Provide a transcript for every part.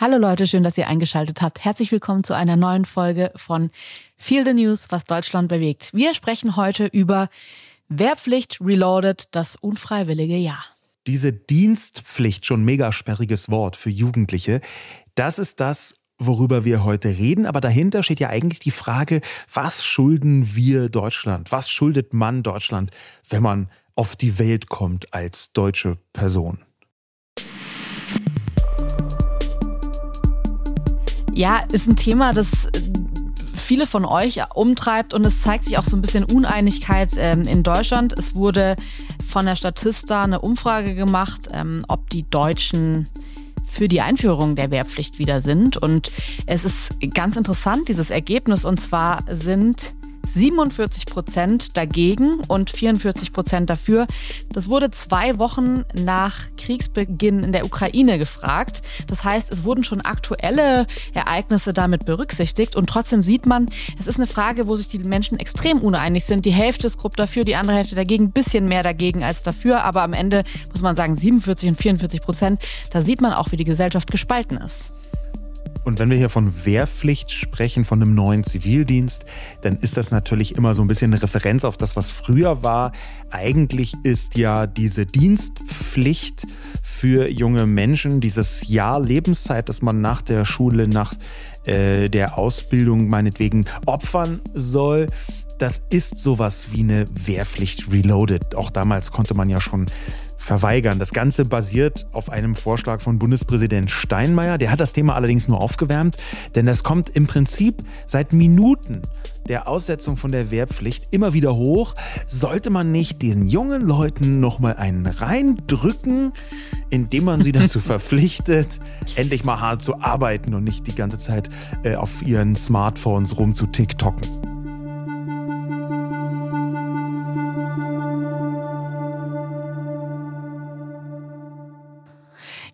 Hallo Leute, schön, dass ihr eingeschaltet habt. Herzlich willkommen zu einer neuen Folge von Feel the News, was Deutschland bewegt. Wir sprechen heute über Wehrpflicht Reloaded, das unfreiwillige Jahr. Diese Dienstpflicht, schon mega sperriges Wort für Jugendliche, das ist das, worüber wir heute reden. Aber dahinter steht ja eigentlich die Frage, was schulden wir Deutschland? Was schuldet man Deutschland, wenn man auf die Welt kommt als deutsche Person? Ja, ist ein Thema, das äh, viele von euch umtreibt und es zeigt sich auch so ein bisschen Uneinigkeit ähm, in Deutschland. Es wurde von der Statista eine Umfrage gemacht, ähm, ob die Deutschen für die Einführung der Wehrpflicht wieder sind. Und es ist ganz interessant, dieses Ergebnis. Und zwar sind 47 Prozent dagegen und 44 Prozent dafür. Das wurde zwei Wochen nach Kriegsbeginn in der Ukraine gefragt. Das heißt, es wurden schon aktuelle Ereignisse damit berücksichtigt und trotzdem sieht man, es ist eine Frage, wo sich die Menschen extrem uneinig sind. Die Hälfte ist grob dafür, die andere Hälfte dagegen, ein bisschen mehr dagegen als dafür, aber am Ende muss man sagen 47 und 44 Prozent. Da sieht man auch, wie die Gesellschaft gespalten ist. Und wenn wir hier von Wehrpflicht sprechen, von einem neuen Zivildienst, dann ist das natürlich immer so ein bisschen eine Referenz auf das, was früher war. Eigentlich ist ja diese Dienstpflicht für junge Menschen, dieses Jahr Lebenszeit, das man nach der Schule, nach äh, der Ausbildung meinetwegen opfern soll, das ist sowas wie eine Wehrpflicht reloaded. Auch damals konnte man ja schon verweigern. Das Ganze basiert auf einem Vorschlag von Bundespräsident Steinmeier. Der hat das Thema allerdings nur aufgewärmt, denn das kommt im Prinzip seit Minuten der Aussetzung von der Wehrpflicht immer wieder hoch. Sollte man nicht den jungen Leuten nochmal einen reindrücken, indem man sie dazu verpflichtet, endlich mal hart zu arbeiten und nicht die ganze Zeit äh, auf ihren Smartphones rum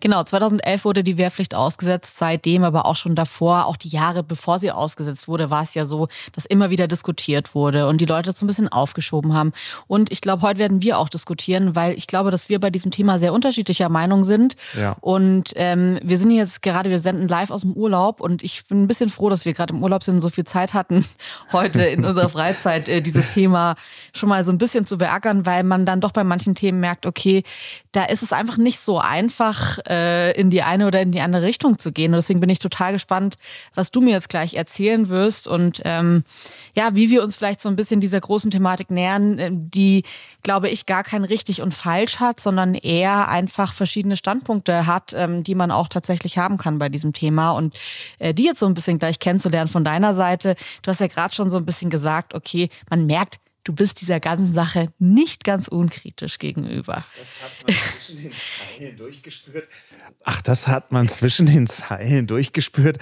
Genau, 2011 wurde die Wehrpflicht ausgesetzt, seitdem aber auch schon davor, auch die Jahre bevor sie ausgesetzt wurde, war es ja so, dass immer wieder diskutiert wurde und die Leute das so ein bisschen aufgeschoben haben. Und ich glaube, heute werden wir auch diskutieren, weil ich glaube, dass wir bei diesem Thema sehr unterschiedlicher Meinung sind. Ja. Und ähm, wir sind jetzt gerade, wir senden live aus dem Urlaub und ich bin ein bisschen froh, dass wir gerade im Urlaub sind und so viel Zeit hatten, heute in unserer Freizeit äh, dieses Thema schon mal so ein bisschen zu beackern, weil man dann doch bei manchen Themen merkt, okay, da ist es einfach nicht so einfach, äh, in die eine oder in die andere Richtung zu gehen. Und deswegen bin ich total gespannt, was du mir jetzt gleich erzählen wirst und ähm, ja, wie wir uns vielleicht so ein bisschen dieser großen Thematik nähern, äh, die, glaube ich, gar kein richtig und falsch hat, sondern eher einfach verschiedene Standpunkte hat, ähm, die man auch tatsächlich haben kann bei diesem Thema. Und äh, die jetzt so ein bisschen gleich kennenzulernen von deiner Seite. Du hast ja gerade schon so ein bisschen gesagt, okay, man merkt, du bist dieser ganzen Sache nicht ganz unkritisch gegenüber. Das hat man zwischen den Zeilen durchgespürt. Ach, das hat man zwischen den Zeilen durchgespürt.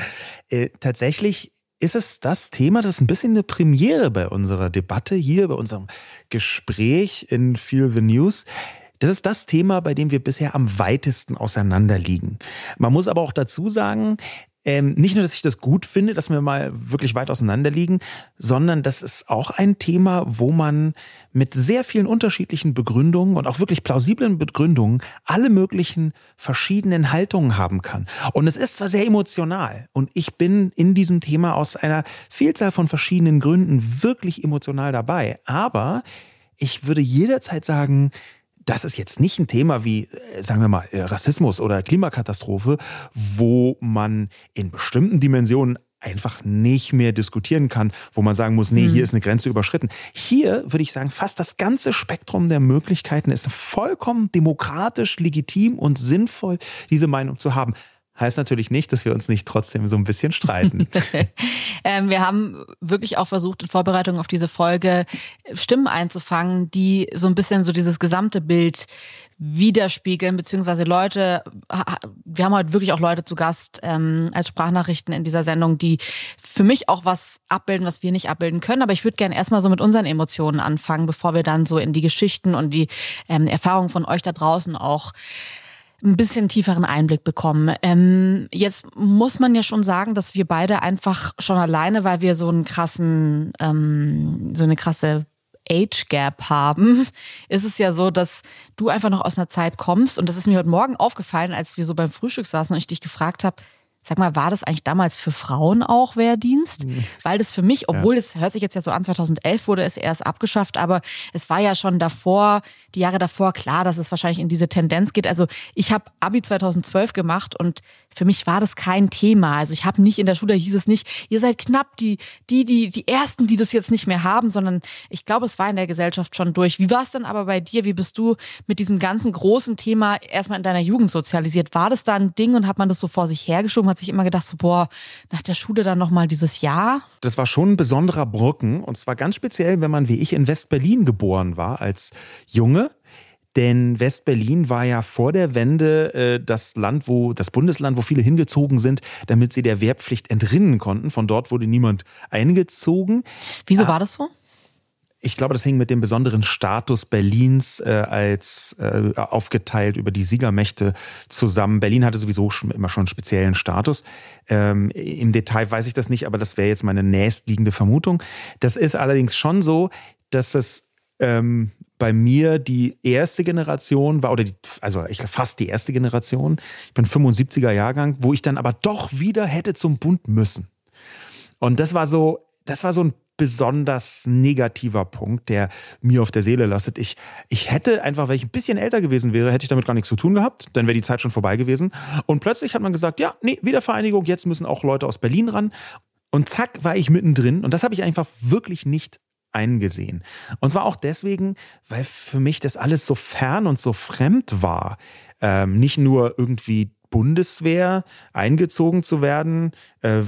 Äh, tatsächlich ist es das Thema, das ist ein bisschen eine Premiere bei unserer Debatte hier, bei unserem Gespräch in Feel the News. Das ist das Thema, bei dem wir bisher am weitesten auseinanderliegen. Man muss aber auch dazu sagen, ähm, nicht nur, dass ich das gut finde, dass wir mal wirklich weit auseinander liegen, sondern das ist auch ein Thema, wo man mit sehr vielen unterschiedlichen Begründungen und auch wirklich plausiblen Begründungen alle möglichen verschiedenen Haltungen haben kann. Und es ist zwar sehr emotional und ich bin in diesem Thema aus einer Vielzahl von verschiedenen Gründen wirklich emotional dabei, aber ich würde jederzeit sagen, das ist jetzt nicht ein Thema wie, äh, sagen wir mal, äh, Rassismus oder Klimakatastrophe, wo man in bestimmten Dimensionen einfach nicht mehr diskutieren kann, wo man sagen muss, nee, hier mhm. ist eine Grenze überschritten. Hier würde ich sagen, fast das ganze Spektrum der Möglichkeiten ist vollkommen demokratisch, legitim und sinnvoll, diese Meinung zu haben. Heißt natürlich nicht, dass wir uns nicht trotzdem so ein bisschen streiten. ähm, wir haben wirklich auch versucht, in Vorbereitung auf diese Folge Stimmen einzufangen, die so ein bisschen so dieses gesamte Bild widerspiegeln, beziehungsweise Leute, wir haben heute wirklich auch Leute zu Gast ähm, als Sprachnachrichten in dieser Sendung, die für mich auch was abbilden, was wir nicht abbilden können. Aber ich würde gerne erstmal so mit unseren Emotionen anfangen, bevor wir dann so in die Geschichten und die ähm, Erfahrungen von euch da draußen auch ein bisschen tieferen Einblick bekommen. Ähm, jetzt muss man ja schon sagen, dass wir beide einfach schon alleine, weil wir so einen krassen, ähm, so eine krasse Age Gap haben, ist es ja so, dass du einfach noch aus einer Zeit kommst und das ist mir heute Morgen aufgefallen, als wir so beim Frühstück saßen und ich dich gefragt habe, Sag mal, war das eigentlich damals für Frauen auch Wehrdienst? Mhm. Weil das für mich, obwohl es hört sich jetzt ja so an, 2011 wurde es erst abgeschafft, aber es war ja schon davor, die Jahre davor klar, dass es wahrscheinlich in diese Tendenz geht. Also ich habe Abi 2012 gemacht und für mich war das kein Thema. Also ich habe nicht in der Schule hieß es nicht, ihr seid knapp die die die die ersten, die das jetzt nicht mehr haben, sondern ich glaube, es war in der Gesellschaft schon durch. Wie war es denn aber bei dir? Wie bist du mit diesem ganzen großen Thema erstmal in deiner Jugend sozialisiert? War das da ein Ding und hat man das so vor sich hergeschoben? Hat sich immer gedacht, so, boah, nach der Schule dann nochmal dieses Jahr? Das war schon ein besonderer Brocken und zwar ganz speziell, wenn man wie ich in West-Berlin geboren war als Junge. Denn West-Berlin war ja vor der Wende äh, das Land, wo das Bundesland, wo viele hingezogen sind, damit sie der Wehrpflicht entrinnen konnten. Von dort wurde niemand eingezogen. Wieso ah, war das so? Ich glaube, das hing mit dem besonderen Status Berlins äh, als äh, aufgeteilt über die Siegermächte zusammen. Berlin hatte sowieso schon, immer schon einen speziellen Status. Ähm, Im Detail weiß ich das nicht, aber das wäre jetzt meine nächstliegende Vermutung. Das ist allerdings schon so, dass es ähm, bei mir die erste Generation war, oder die, also ich fast die erste Generation. Ich bin 75er Jahrgang, wo ich dann aber doch wieder hätte zum Bund müssen. Und das war so, das war so ein besonders negativer Punkt, der mir auf der Seele lastet. Ich, ich hätte einfach, wenn ich ein bisschen älter gewesen wäre, hätte ich damit gar nichts zu tun gehabt. Dann wäre die Zeit schon vorbei gewesen. Und plötzlich hat man gesagt, ja, nee, Wiedervereinigung, jetzt müssen auch Leute aus Berlin ran. Und zack, war ich mittendrin. Und das habe ich einfach wirklich nicht eingesehen. Und zwar auch deswegen, weil für mich das alles so fern und so fremd war. Ähm, nicht nur irgendwie Bundeswehr eingezogen zu werden, äh,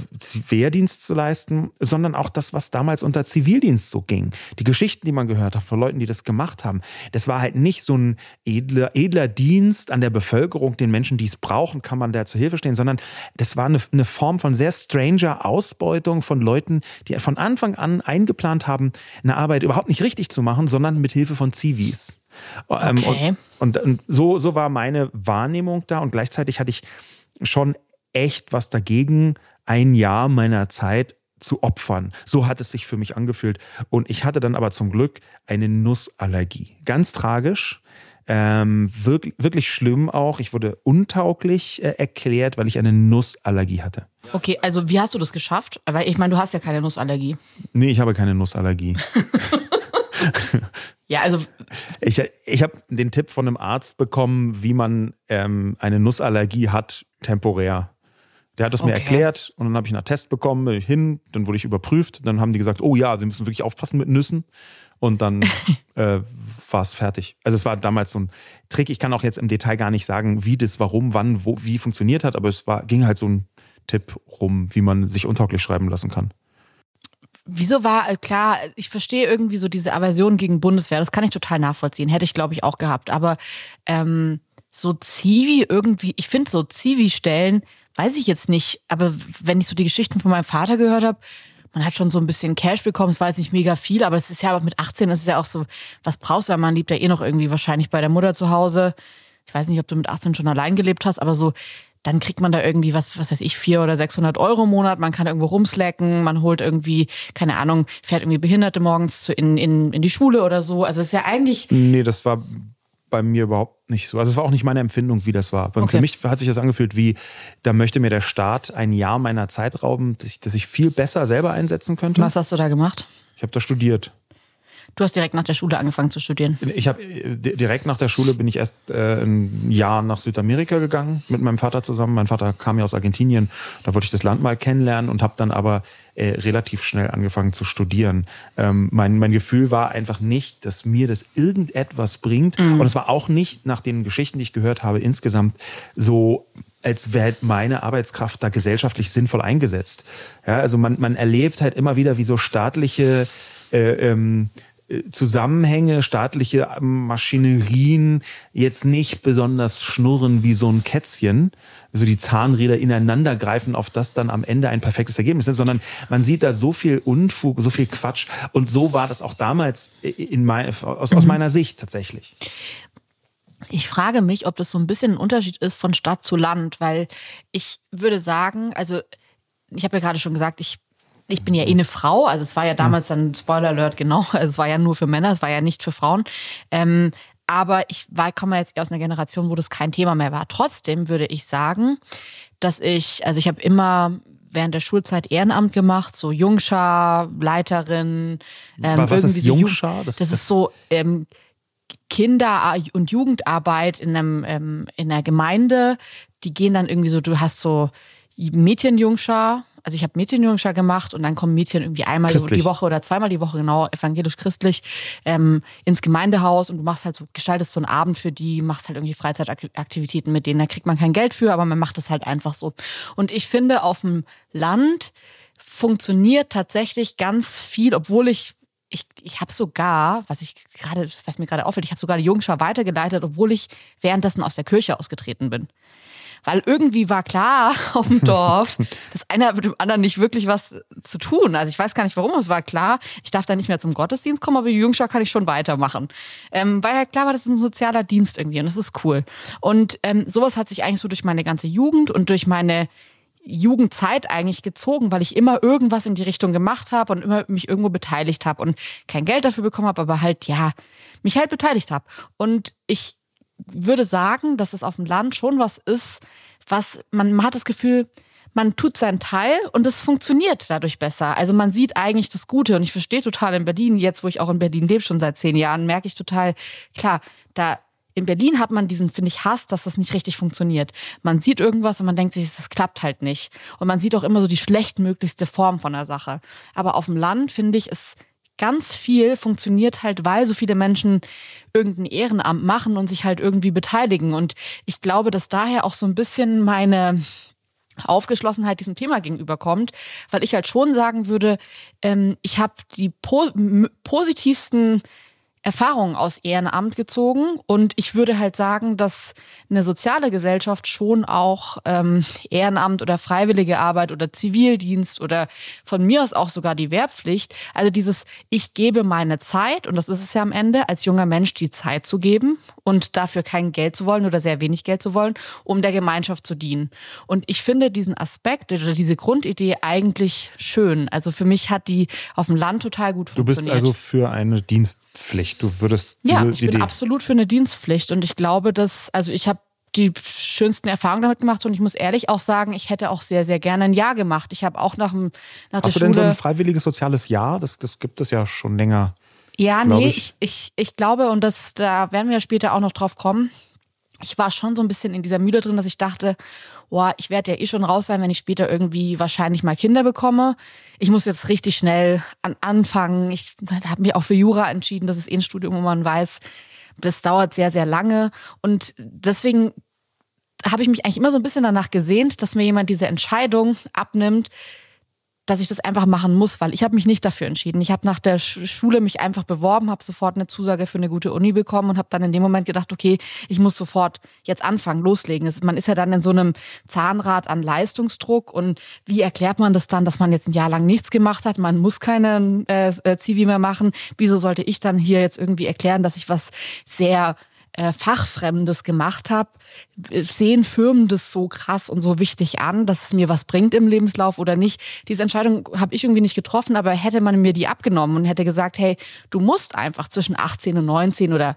Wehrdienst zu leisten, sondern auch das, was damals unter Zivildienst so ging. Die Geschichten, die man gehört hat von Leuten, die das gemacht haben, das war halt nicht so ein edler, edler Dienst an der Bevölkerung, den Menschen, die es brauchen, kann man da zur Hilfe stehen, sondern das war eine, eine Form von sehr stranger Ausbeutung von Leuten, die von Anfang an eingeplant haben, eine Arbeit überhaupt nicht richtig zu machen, sondern mit Hilfe von Zivis. Ähm, okay. Und, und, und so, so war meine Wahrnehmung da und gleichzeitig hatte ich schon echt was dagegen, ein Jahr meiner Zeit zu opfern. So hat es sich für mich angefühlt. Und ich hatte dann aber zum Glück eine Nussallergie. Ganz tragisch. Ähm, wirklich, wirklich schlimm auch. Ich wurde untauglich äh, erklärt, weil ich eine Nussallergie hatte. Okay, also wie hast du das geschafft? Weil ich meine, du hast ja keine Nussallergie. Nee, ich habe keine Nussallergie. Ja, also. Ich, ich habe den Tipp von einem Arzt bekommen, wie man ähm, eine Nussallergie hat, temporär. Der hat es okay. mir erklärt und dann habe ich einen Test bekommen, hin, dann wurde ich überprüft. Dann haben die gesagt, oh ja, Sie müssen wirklich aufpassen mit Nüssen. Und dann äh, war es fertig. Also es war damals so ein Trick. Ich kann auch jetzt im Detail gar nicht sagen, wie das, warum, wann, wo, wie funktioniert hat, aber es war, ging halt so ein Tipp rum, wie man sich untauglich schreiben lassen kann. Wieso war, äh, klar, ich verstehe irgendwie so diese Aversion gegen Bundeswehr, das kann ich total nachvollziehen, hätte ich glaube ich auch gehabt, aber ähm, so Zivi irgendwie, ich finde so Zivi-Stellen, weiß ich jetzt nicht, aber wenn ich so die Geschichten von meinem Vater gehört habe, man hat schon so ein bisschen Cash bekommen, es war jetzt nicht mega viel, aber es ist ja auch mit 18, das ist ja auch so, was brauchst du, man liebt ja eh noch irgendwie wahrscheinlich bei der Mutter zu Hause. Ich weiß nicht, ob du mit 18 schon allein gelebt hast, aber so dann kriegt man da irgendwie was, was weiß ich, vier oder 600 Euro im Monat. Man kann irgendwo rumslacken, man holt irgendwie, keine Ahnung, fährt irgendwie Behinderte morgens zu, in, in, in die Schule oder so. Also es ist ja eigentlich. Nee, das war bei mir überhaupt nicht so. Also es war auch nicht meine Empfindung, wie das war. Okay. Für mich hat sich das angefühlt wie, da möchte mir der Staat ein Jahr meiner Zeit rauben, dass ich, dass ich viel besser selber einsetzen könnte. Was hast du da gemacht? Ich habe da studiert. Du hast direkt nach der Schule angefangen zu studieren. Ich habe direkt nach der Schule bin ich erst äh, ein Jahr nach Südamerika gegangen mit meinem Vater zusammen. Mein Vater kam ja aus Argentinien. Da wollte ich das Land mal kennenlernen und habe dann aber äh, relativ schnell angefangen zu studieren. Ähm, mein, mein Gefühl war einfach nicht, dass mir das irgendetwas bringt. Mhm. Und es war auch nicht nach den Geschichten, die ich gehört habe, insgesamt so als wäre meine Arbeitskraft da gesellschaftlich sinnvoll eingesetzt. Ja, also man, man erlebt halt immer wieder, wie so staatliche äh, ähm, Zusammenhänge, staatliche Maschinerien jetzt nicht besonders schnurren wie so ein Kätzchen, also die Zahnräder ineinander greifen, auf das dann am Ende ein perfektes Ergebnis ist, sondern man sieht da so viel Unfug, so viel Quatsch. Und so war das auch damals in mein, aus, aus mhm. meiner Sicht tatsächlich. Ich frage mich, ob das so ein bisschen ein Unterschied ist von Stadt zu Land, weil ich würde sagen, also ich habe ja gerade schon gesagt, ich ich bin ja eh eine Frau, also es war ja damals dann, Spoiler Alert, genau, also es war ja nur für Männer, es war ja nicht für Frauen. Ähm, aber ich war, komme jetzt aus einer Generation, wo das kein Thema mehr war. Trotzdem würde ich sagen, dass ich, also ich habe immer während der Schulzeit Ehrenamt gemacht, so Jungschar, Leiterin. Ähm, was ist so Jungschar? Das, das, ist so ähm, Kinder- und Jugendarbeit in, einem, ähm, in einer Gemeinde. Die gehen dann irgendwie so, du hast so Mädchenjungschar, also ich habe Mädchenjungschar gemacht und dann kommen Mädchen irgendwie einmal christlich. die Woche oder zweimal die Woche, genau, evangelisch-christlich, ähm, ins Gemeindehaus und du machst halt so, gestaltest so einen Abend für die, machst halt irgendwie Freizeitaktivitäten mit denen. Da kriegt man kein Geld für, aber man macht es halt einfach so. Und ich finde, auf dem Land funktioniert tatsächlich ganz viel, obwohl ich ich, ich habe sogar, was ich gerade, was mir gerade auffällt, ich habe sogar die Jungschar weitergeleitet, obwohl ich währenddessen aus der Kirche ausgetreten bin. Weil irgendwie war klar auf dem Dorf, dass einer mit dem anderen nicht wirklich was zu tun. Also ich weiß gar nicht warum, aber es war klar, ich darf da nicht mehr zum Gottesdienst kommen, aber die Jungschau kann ich schon weitermachen. Ähm, weil ja klar war, das ist ein sozialer Dienst irgendwie und das ist cool. Und ähm, sowas hat sich eigentlich so durch meine ganze Jugend und durch meine Jugendzeit eigentlich gezogen, weil ich immer irgendwas in die Richtung gemacht habe und immer mich irgendwo beteiligt habe und kein Geld dafür bekommen habe, aber halt ja, mich halt beteiligt habe. Und ich würde sagen, dass es auf dem Land schon was ist, was man, man hat das Gefühl, man tut seinen Teil und es funktioniert dadurch besser. Also man sieht eigentlich das Gute und ich verstehe total in Berlin, jetzt wo ich auch in Berlin lebe, schon seit zehn Jahren, merke ich total, klar, da in Berlin hat man diesen, finde ich, Hass, dass das nicht richtig funktioniert. Man sieht irgendwas und man denkt sich, es klappt halt nicht. Und man sieht auch immer so die schlechtmöglichste Form von der Sache. Aber auf dem Land, finde ich, ist ganz viel funktioniert halt, weil so viele Menschen irgendein Ehrenamt machen und sich halt irgendwie beteiligen. Und ich glaube, dass daher auch so ein bisschen meine Aufgeschlossenheit diesem Thema gegenüberkommt, weil ich halt schon sagen würde, ähm, ich habe die po positivsten Erfahrungen aus Ehrenamt gezogen und ich würde halt sagen, dass eine soziale Gesellschaft schon auch ähm, Ehrenamt oder freiwillige Arbeit oder Zivildienst oder von mir aus auch sogar die Wehrpflicht, also dieses ich gebe meine Zeit und das ist es ja am Ende, als junger Mensch die Zeit zu geben und dafür kein Geld zu wollen oder sehr wenig Geld zu wollen, um der Gemeinschaft zu dienen. Und ich finde diesen Aspekt oder diese Grundidee eigentlich schön. Also für mich hat die auf dem Land total gut funktioniert. Du bist also für eine Dienstpflicht. Du würdest diese Ja, ich Idee bin absolut für eine Dienstpflicht und ich glaube, dass also ich habe die schönsten Erfahrungen damit gemacht und ich muss ehrlich auch sagen, ich hätte auch sehr, sehr gerne ein Jahr gemacht. Ich habe auch nach dem nach Hast du denn so ein freiwilliges soziales Jahr? Das, das gibt es ja schon länger. Ja, nee, ich. Ich, ich, ich glaube, und das, da werden wir später auch noch drauf kommen, ich war schon so ein bisschen in dieser Mühle drin, dass ich dachte, boah, ich werde ja eh schon raus sein, wenn ich später irgendwie wahrscheinlich mal Kinder bekomme. Ich muss jetzt richtig schnell an, anfangen. Ich habe mich auch für Jura entschieden. Das ist eh ein Studium, wo man weiß, das dauert sehr, sehr lange. Und deswegen habe ich mich eigentlich immer so ein bisschen danach gesehnt, dass mir jemand diese Entscheidung abnimmt, dass ich das einfach machen muss, weil ich habe mich nicht dafür entschieden. Ich habe nach der Schule mich einfach beworben, habe sofort eine Zusage für eine gute Uni bekommen und habe dann in dem Moment gedacht, okay, ich muss sofort jetzt anfangen, loslegen. Man ist ja dann in so einem Zahnrad an Leistungsdruck und wie erklärt man das dann, dass man jetzt ein Jahr lang nichts gemacht hat, man muss keine äh, Zivi mehr machen. Wieso sollte ich dann hier jetzt irgendwie erklären, dass ich was sehr äh, Fachfremdes gemacht habe, sehen Firmen das so krass und so wichtig an, dass es mir was bringt im Lebenslauf oder nicht. Diese Entscheidung habe ich irgendwie nicht getroffen, aber hätte man mir die abgenommen und hätte gesagt, hey, du musst einfach zwischen 18 und 19 oder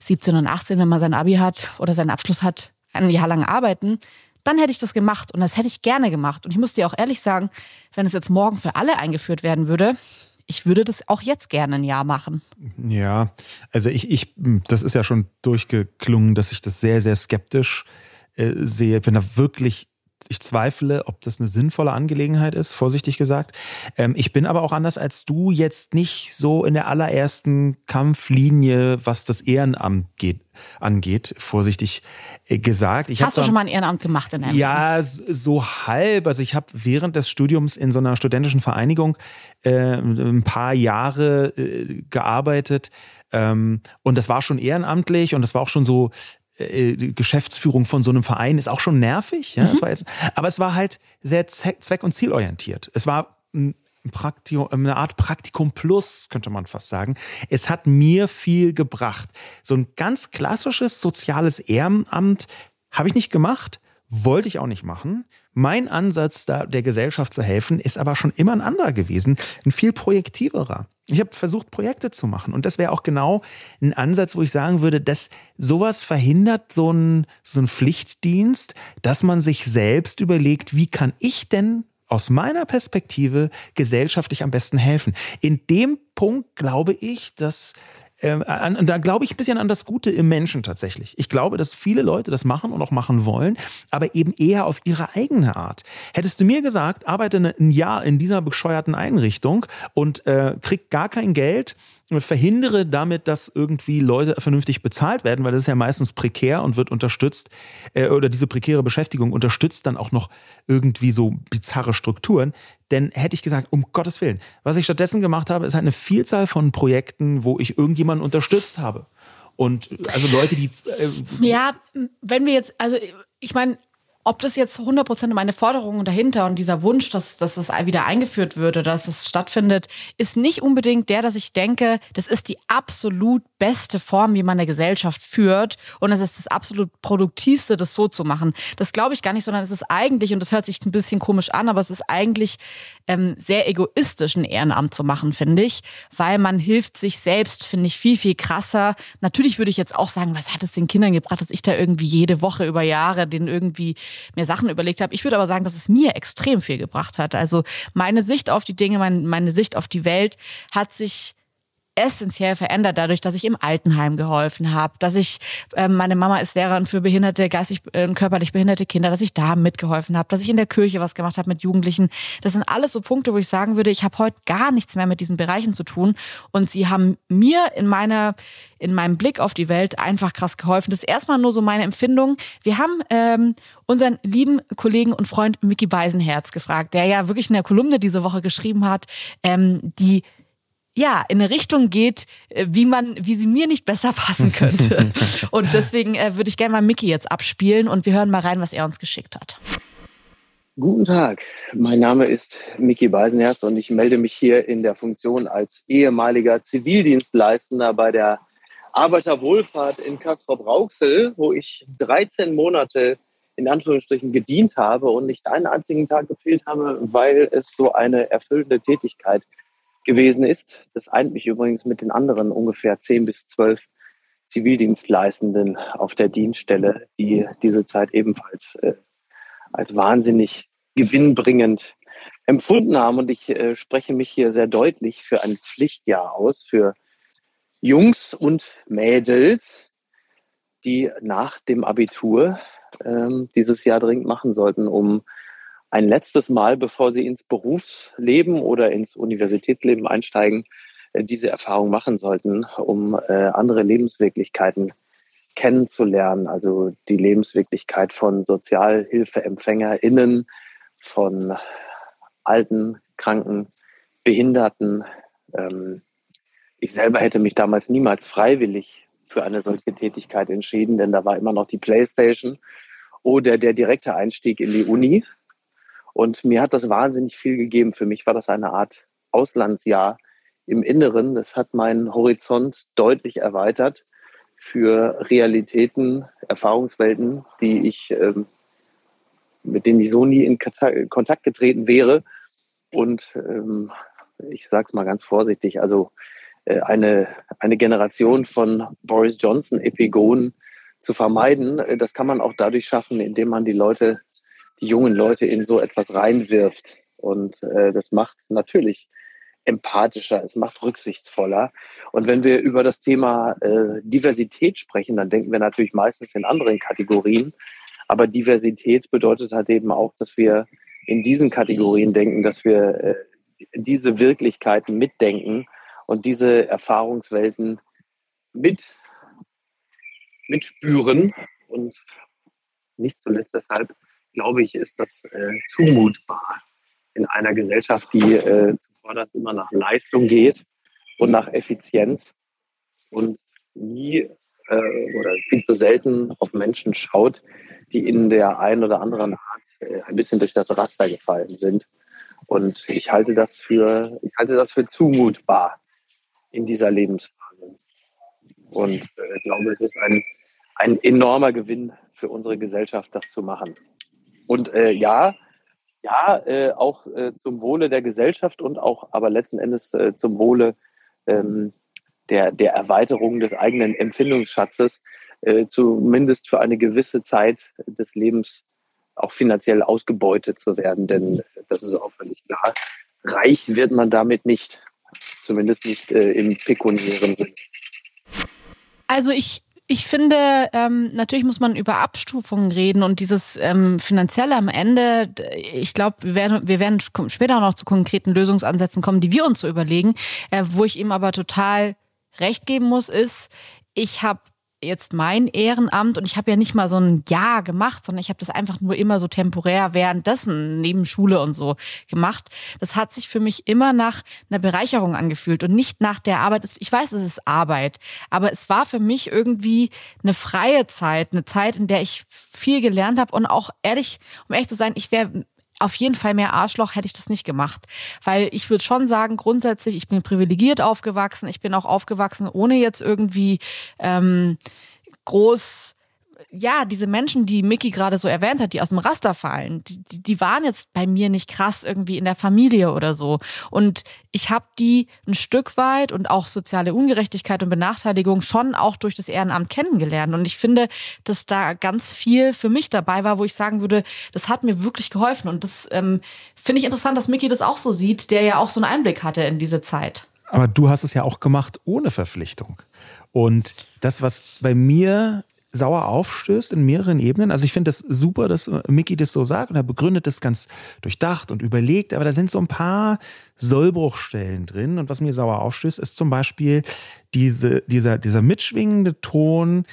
17 und 18, wenn man sein Abi hat oder seinen Abschluss hat, ein Jahr lang arbeiten, dann hätte ich das gemacht und das hätte ich gerne gemacht. Und ich muss dir auch ehrlich sagen, wenn es jetzt morgen für alle eingeführt werden würde, ich würde das auch jetzt gerne ein Jahr machen. Ja, also ich, ich, das ist ja schon durchgeklungen, dass ich das sehr, sehr skeptisch äh, sehe. Wenn da wirklich ich zweifle, ob das eine sinnvolle Angelegenheit ist, vorsichtig gesagt. Ähm, ich bin aber auch anders als du jetzt nicht so in der allerersten Kampflinie, was das Ehrenamt geht, angeht, vorsichtig äh, gesagt. Ich Hast du schon mal ein Ehrenamt gemacht in deinem Ja, so halb. Also ich habe während des Studiums in so einer studentischen Vereinigung äh, ein paar Jahre äh, gearbeitet. Ähm, und das war schon ehrenamtlich und das war auch schon so Geschäftsführung von so einem Verein ist auch schon nervig. Ja? Mhm. war jetzt, aber es war halt sehr zweck- und zielorientiert. Es war ein Praktikum, eine Art Praktikum plus, könnte man fast sagen. Es hat mir viel gebracht. So ein ganz klassisches soziales Ehrenamt habe ich nicht gemacht, wollte ich auch nicht machen. Mein Ansatz, da der Gesellschaft zu helfen, ist aber schon immer ein anderer gewesen, ein viel projektiverer. Ich habe versucht, Projekte zu machen. Und das wäre auch genau ein Ansatz, wo ich sagen würde, dass sowas verhindert so ein, so ein Pflichtdienst, dass man sich selbst überlegt, wie kann ich denn aus meiner Perspektive gesellschaftlich am besten helfen. In dem Punkt glaube ich, dass ähm, an, da glaube ich ein bisschen an das Gute im Menschen tatsächlich. Ich glaube, dass viele Leute das machen und auch machen wollen, aber eben eher auf ihre eigene Art. Hättest du mir gesagt, arbeite ein Jahr in dieser bescheuerten Einrichtung und äh, krieg gar kein Geld, verhindere damit, dass irgendwie Leute vernünftig bezahlt werden, weil das ist ja meistens prekär und wird unterstützt, äh, oder diese prekäre Beschäftigung unterstützt dann auch noch irgendwie so bizarre Strukturen. Denn hätte ich gesagt, um Gottes Willen, was ich stattdessen gemacht habe, ist halt eine Vielzahl von Projekten, wo ich irgendjemanden unterstützt habe. Und also Leute, die. Äh, ja, wenn wir jetzt, also ich meine, ob das jetzt 100% meine Forderungen dahinter und dieser Wunsch, dass, dass es wieder eingeführt würde, dass es stattfindet, ist nicht unbedingt der, dass ich denke, das ist die absolut beste Form, wie man eine Gesellschaft führt und es ist das absolut produktivste, das so zu machen. Das glaube ich gar nicht, sondern es ist eigentlich, und das hört sich ein bisschen komisch an, aber es ist eigentlich ähm, sehr egoistisch, ein Ehrenamt zu machen, finde ich, weil man hilft sich selbst, finde ich, viel, viel krasser. Natürlich würde ich jetzt auch sagen, was hat es den Kindern gebracht, dass ich da irgendwie jede Woche über Jahre den irgendwie mir Sachen überlegt habe. Ich würde aber sagen, dass es mir extrem viel gebracht hat. Also meine Sicht auf die Dinge, meine, meine Sicht auf die Welt hat sich essentiell verändert dadurch, dass ich im Altenheim geholfen habe, dass ich, äh, meine Mama ist Lehrerin für behinderte, geistig äh, körperlich behinderte Kinder, dass ich da mitgeholfen habe, dass ich in der Kirche was gemacht habe mit Jugendlichen. Das sind alles so Punkte, wo ich sagen würde, ich habe heute gar nichts mehr mit diesen Bereichen zu tun und sie haben mir in meiner in meinem Blick auf die Welt einfach krass geholfen. Das ist erstmal nur so meine Empfindung. Wir haben ähm, unseren lieben Kollegen und Freund Mickey Beisenherz gefragt, der ja wirklich in der Kolumne diese Woche geschrieben hat, ähm, die ja, in eine Richtung geht, äh, wie man, wie sie mir nicht besser passen könnte. und deswegen äh, würde ich gerne mal Mickey jetzt abspielen und wir hören mal rein, was er uns geschickt hat. Guten Tag, mein Name ist Mickey Beisenherz und ich melde mich hier in der Funktion als ehemaliger Zivildienstleistender bei der Arbeiterwohlfahrt in Kastrop-Rauxel, wo ich 13 Monate in Anführungsstrichen gedient habe und nicht einen einzigen Tag gefehlt habe, weil es so eine erfüllende Tätigkeit gewesen ist. Das eint mich übrigens mit den anderen ungefähr zehn bis zwölf Zivildienstleistenden auf der Dienststelle, die diese Zeit ebenfalls äh, als wahnsinnig gewinnbringend empfunden haben. Und ich äh, spreche mich hier sehr deutlich für ein Pflichtjahr aus, für Jungs und Mädels, die nach dem Abitur ähm, dieses Jahr dringend machen sollten, um ein letztes Mal, bevor sie ins Berufsleben oder ins Universitätsleben einsteigen, äh, diese Erfahrung machen sollten, um äh, andere Lebenswirklichkeiten kennenzulernen. Also die Lebenswirklichkeit von SozialhilfeempfängerInnen, von alten, kranken, Behinderten. Ähm, ich selber hätte mich damals niemals freiwillig für eine solche Tätigkeit entschieden, denn da war immer noch die Playstation oder der direkte Einstieg in die Uni. Und mir hat das wahnsinnig viel gegeben. Für mich war das eine Art Auslandsjahr im Inneren. Das hat meinen Horizont deutlich erweitert für Realitäten, Erfahrungswelten, die ich, ähm, mit denen ich so nie in Kontakt getreten wäre. Und ähm, ich sage es mal ganz vorsichtig, also äh, eine, eine Generation von Boris Johnson-Epigonen zu vermeiden, äh, das kann man auch dadurch schaffen, indem man die Leute die jungen Leute in so etwas reinwirft. Und äh, das macht natürlich empathischer, es macht rücksichtsvoller. Und wenn wir über das Thema äh, Diversität sprechen, dann denken wir natürlich meistens in anderen Kategorien. Aber Diversität bedeutet halt eben auch, dass wir in diesen Kategorien denken, dass wir äh, diese Wirklichkeiten mitdenken und diese Erfahrungswelten mit mitspüren und nicht zuletzt deshalb glaube ich, ist das äh, zumutbar in einer Gesellschaft, die äh, zuvorderst immer nach Leistung geht und nach Effizienz und nie äh, oder viel zu selten auf Menschen schaut, die in der einen oder anderen Art äh, ein bisschen durch das Raster gefallen sind. Und ich halte das für, ich halte das für zumutbar in dieser Lebensphase. Und äh, ich glaube, es ist ein, ein enormer Gewinn für unsere Gesellschaft, das zu machen. Und äh, ja, ja, äh, auch äh, zum Wohle der Gesellschaft und auch aber letzten Endes äh, zum Wohle ähm, der, der Erweiterung des eigenen Empfindungsschatzes äh, zumindest für eine gewisse Zeit des Lebens auch finanziell ausgebeutet zu werden. Denn das ist auch völlig klar. Reich wird man damit nicht. Zumindest nicht äh, im pekuniären Sinn. Also ich, ich finde, ähm, natürlich muss man über Abstufungen reden und dieses ähm, Finanzielle am Ende, ich glaube, wir werden, wir werden später auch noch zu konkreten Lösungsansätzen kommen, die wir uns so überlegen. Äh, wo ich ihm aber total recht geben muss, ist, ich habe jetzt mein Ehrenamt und ich habe ja nicht mal so ein Jahr gemacht, sondern ich habe das einfach nur immer so temporär währenddessen neben Schule und so gemacht. Das hat sich für mich immer nach einer Bereicherung angefühlt und nicht nach der Arbeit. Ich weiß, es ist Arbeit, aber es war für mich irgendwie eine freie Zeit, eine Zeit, in der ich viel gelernt habe und auch ehrlich, um ehrlich zu sein, ich wäre auf jeden Fall mehr Arschloch hätte ich das nicht gemacht. Weil ich würde schon sagen, grundsätzlich, ich bin privilegiert aufgewachsen. Ich bin auch aufgewachsen, ohne jetzt irgendwie ähm, groß ja, diese Menschen, die Mickey gerade so erwähnt hat, die aus dem Raster fallen, die, die, waren jetzt bei mir nicht krass irgendwie in der Familie oder so. Und ich habe die ein Stück weit und auch soziale Ungerechtigkeit und Benachteiligung schon auch durch das Ehrenamt kennengelernt. Und ich finde, dass da ganz viel für mich dabei war, wo ich sagen würde, das hat mir wirklich geholfen. Und das ähm, finde ich interessant, dass Mickey das auch so sieht, der ja auch so einen Einblick hatte in diese Zeit. Aber du hast es ja auch gemacht ohne Verpflichtung. Und das, was bei mir sauer aufstößt in mehreren Ebenen. Also ich finde das super, dass Mickey das so sagt und er begründet das ganz durchdacht und überlegt, aber da sind so ein paar Sollbruchstellen drin und was mir sauer aufstößt, ist zum Beispiel diese, dieser, dieser mitschwingende Ton,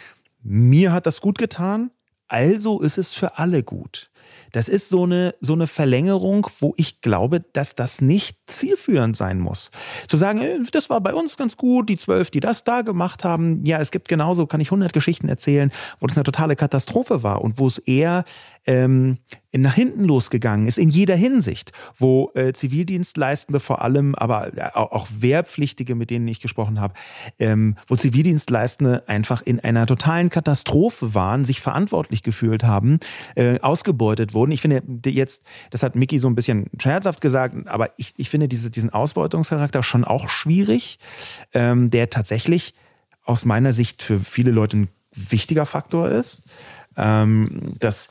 mir hat das gut getan, also ist es für alle gut. Das ist so eine, so eine Verlängerung, wo ich glaube, dass das nicht zielführend sein muss. Zu sagen, äh, das war bei uns ganz gut, die zwölf, die das da gemacht haben. Ja, es gibt genauso, kann ich hundert Geschichten erzählen, wo das eine totale Katastrophe war und wo es eher ähm, nach hinten losgegangen ist, in jeder Hinsicht, wo äh, Zivildienstleistende vor allem, aber auch Wehrpflichtige, mit denen ich gesprochen habe, ähm, wo Zivildienstleistende einfach in einer totalen Katastrophe waren, sich verantwortlich gefühlt haben, äh, ausgebeutet wurden. Ich finde jetzt, das hat Mickey so ein bisschen scherzhaft gesagt, aber ich, ich finde diese, diesen Ausbeutungscharakter schon auch schwierig, ähm, der tatsächlich aus meiner Sicht für viele Leute ein wichtiger Faktor ist. Ähm, dass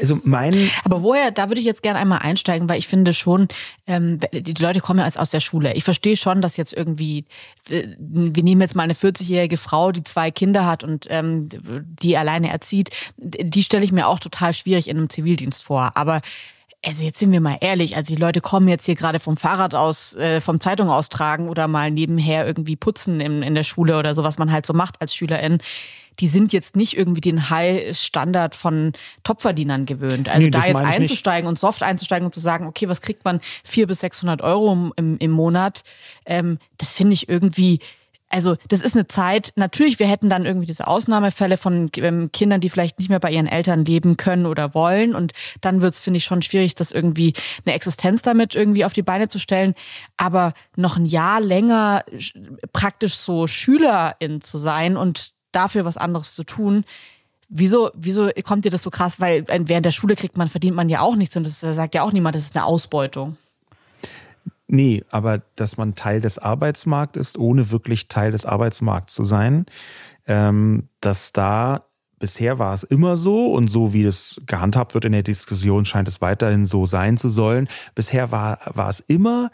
also mein. Aber woher, da würde ich jetzt gerne einmal einsteigen, weil ich finde schon, ähm, die Leute kommen ja aus der Schule. Ich verstehe schon, dass jetzt irgendwie, äh, wir nehmen jetzt mal eine 40-jährige Frau, die zwei Kinder hat und ähm, die alleine erzieht, die stelle ich mir auch total schwierig in einem Zivildienst vor. Aber also jetzt sind wir mal ehrlich, also die Leute kommen jetzt hier gerade vom Fahrrad aus, äh, vom Zeitung austragen oder mal nebenher irgendwie putzen in, in der Schule oder so, was man halt so macht als Schülerin die sind jetzt nicht irgendwie den High-Standard von Topverdienern gewöhnt. Also nee, da jetzt einzusteigen und soft einzusteigen und zu sagen, okay, was kriegt man? Vier bis 600 Euro im, im Monat. Ähm, das finde ich irgendwie, also das ist eine Zeit, natürlich, wir hätten dann irgendwie diese Ausnahmefälle von ähm, Kindern, die vielleicht nicht mehr bei ihren Eltern leben können oder wollen. Und dann wird es, finde ich, schon schwierig, das irgendwie eine Existenz damit irgendwie auf die Beine zu stellen. Aber noch ein Jahr länger praktisch so Schülerin zu sein und dafür was anderes zu tun. Wieso, wieso kommt dir das so krass? Weil während der Schule kriegt man, verdient man ja auch nichts und das sagt ja auch niemand, das ist eine Ausbeutung. Nee, aber dass man Teil des Arbeitsmarkts ist, ohne wirklich Teil des Arbeitsmarkts zu sein, ähm, dass da bisher war es immer so und so wie das gehandhabt wird in der Diskussion, scheint es weiterhin so sein zu sollen. Bisher war, war es immer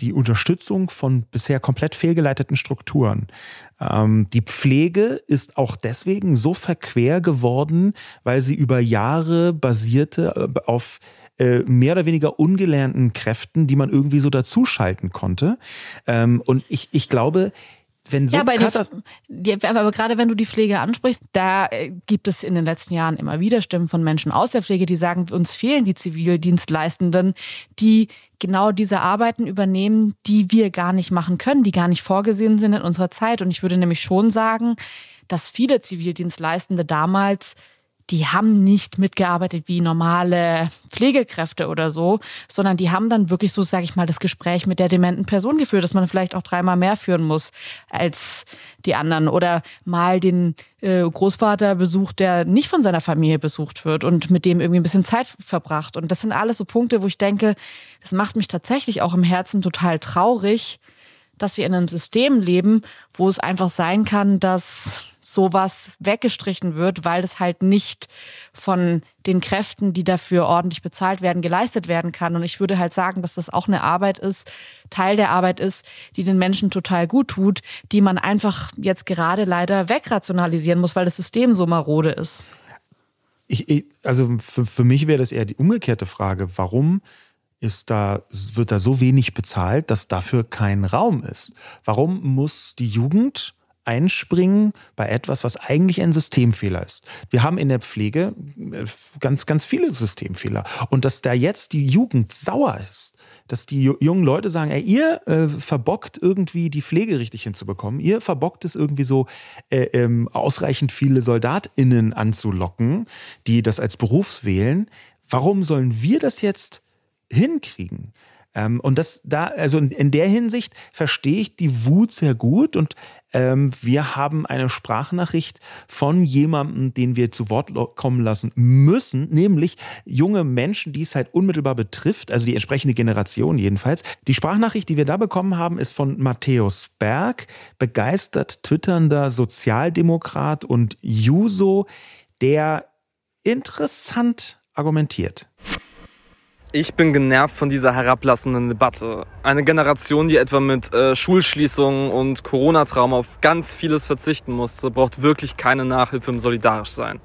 die Unterstützung von bisher komplett fehlgeleiteten Strukturen. Ähm, die Pflege ist auch deswegen so verquer geworden, weil sie über Jahre basierte äh, auf äh, mehr oder weniger ungelernten Kräften, die man irgendwie so dazuschalten konnte. Ähm, und ich, ich glaube, wenn so ja, aber, die, aber gerade wenn du die Pflege ansprichst, da äh, gibt es in den letzten Jahren immer wieder Stimmen von Menschen aus der Pflege, die sagen, uns fehlen die Zivildienstleistenden, die genau diese Arbeiten übernehmen, die wir gar nicht machen können, die gar nicht vorgesehen sind in unserer Zeit. Und ich würde nämlich schon sagen, dass viele Zivildienstleistende damals die haben nicht mitgearbeitet wie normale Pflegekräfte oder so, sondern die haben dann wirklich so, sage ich mal, das Gespräch mit der dementen Person geführt, dass man vielleicht auch dreimal mehr führen muss als die anderen oder mal den äh, Großvater besucht, der nicht von seiner Familie besucht wird und mit dem irgendwie ein bisschen Zeit verbracht. Und das sind alles so Punkte, wo ich denke, das macht mich tatsächlich auch im Herzen total traurig, dass wir in einem System leben, wo es einfach sein kann, dass sowas weggestrichen wird, weil es halt nicht von den Kräften, die dafür ordentlich bezahlt werden, geleistet werden kann. Und ich würde halt sagen, dass das auch eine Arbeit ist, Teil der Arbeit ist, die den Menschen total gut tut, die man einfach jetzt gerade leider wegrationalisieren muss, weil das System so marode ist. Ich, also für, für mich wäre das eher die umgekehrte Frage. Warum ist da, wird da so wenig bezahlt, dass dafür kein Raum ist? Warum muss die Jugend einspringen bei etwas, was eigentlich ein Systemfehler ist. Wir haben in der Pflege äh, ganz, ganz viele Systemfehler. Und dass da jetzt die Jugend sauer ist, dass die jungen Leute sagen, ey, ihr äh, verbockt irgendwie die Pflege richtig hinzubekommen, ihr verbockt es irgendwie so äh, ähm, ausreichend viele SoldatInnen anzulocken, die das als Beruf wählen. Warum sollen wir das jetzt hinkriegen? Ähm, und das da, also in der Hinsicht verstehe ich die Wut sehr gut und ähm, wir haben eine Sprachnachricht von jemandem, den wir zu Wort kommen lassen müssen, nämlich junge Menschen, die es halt unmittelbar betrifft, also die entsprechende Generation jedenfalls. Die Sprachnachricht, die wir da bekommen haben, ist von Matthäus Berg, begeistert twitternder Sozialdemokrat und Juso, der interessant argumentiert. Ich bin genervt von dieser herablassenden Debatte. Eine Generation, die etwa mit äh, Schulschließungen und Corona-Trauma auf ganz vieles verzichten musste, braucht wirklich keine Nachhilfe im Solidarischsein.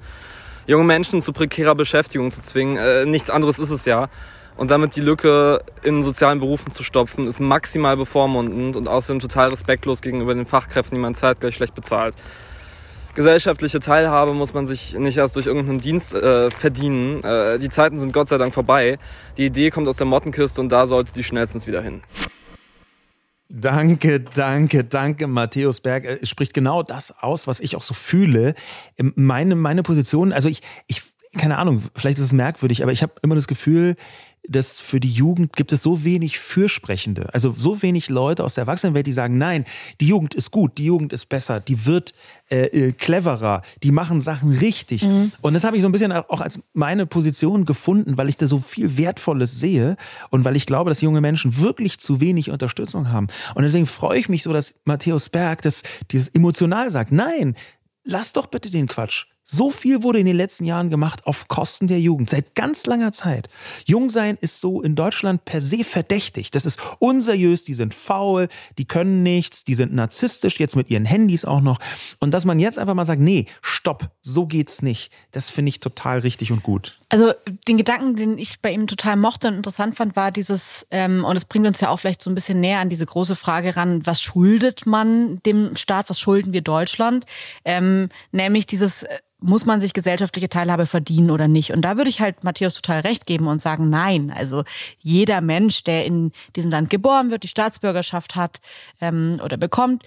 Junge Menschen zu prekärer Beschäftigung zu zwingen, äh, nichts anderes ist es ja. Und damit die Lücke in sozialen Berufen zu stopfen, ist maximal bevormundend und außerdem total respektlos gegenüber den Fachkräften, die man zeitgleich schlecht bezahlt gesellschaftliche Teilhabe muss man sich nicht erst durch irgendeinen Dienst äh, verdienen. Äh, die Zeiten sind Gott sei Dank vorbei. Die Idee kommt aus der Mottenkiste und da sollte die schnellstens wieder hin. Danke, danke, danke, Matthäus Berg. Es spricht genau das aus, was ich auch so fühle. Meine, meine Position, also ich, ich, keine Ahnung, vielleicht ist es merkwürdig, aber ich habe immer das Gefühl, dass für die Jugend gibt es so wenig Fürsprechende, also so wenig Leute aus der Erwachsenenwelt, die sagen, nein, die Jugend ist gut, die Jugend ist besser, die wird äh, äh, cleverer, die machen Sachen richtig. Mhm. Und das habe ich so ein bisschen auch als meine Position gefunden, weil ich da so viel Wertvolles sehe und weil ich glaube, dass junge Menschen wirklich zu wenig Unterstützung haben. Und deswegen freue ich mich so, dass Matthäus Berg das dieses emotional sagt, nein, lass doch bitte den Quatsch. So viel wurde in den letzten Jahren gemacht auf Kosten der Jugend, seit ganz langer Zeit. Jungsein ist so in Deutschland per se verdächtig. Das ist unseriös, die sind faul, die können nichts, die sind narzisstisch, jetzt mit ihren Handys auch noch. Und dass man jetzt einfach mal sagt, nee, stopp, so geht's nicht, das finde ich total richtig und gut. Also den Gedanken, den ich bei ihm total mochte und interessant fand, war dieses, ähm, und es bringt uns ja auch vielleicht so ein bisschen näher an diese große Frage ran, was schuldet man dem Staat, was schulden wir Deutschland? Ähm, nämlich dieses äh, muss man sich gesellschaftliche Teilhabe verdienen oder nicht? Und da würde ich halt Matthäus total recht geben und sagen, nein. Also jeder Mensch, der in diesem Land geboren wird, die Staatsbürgerschaft hat ähm, oder bekommt,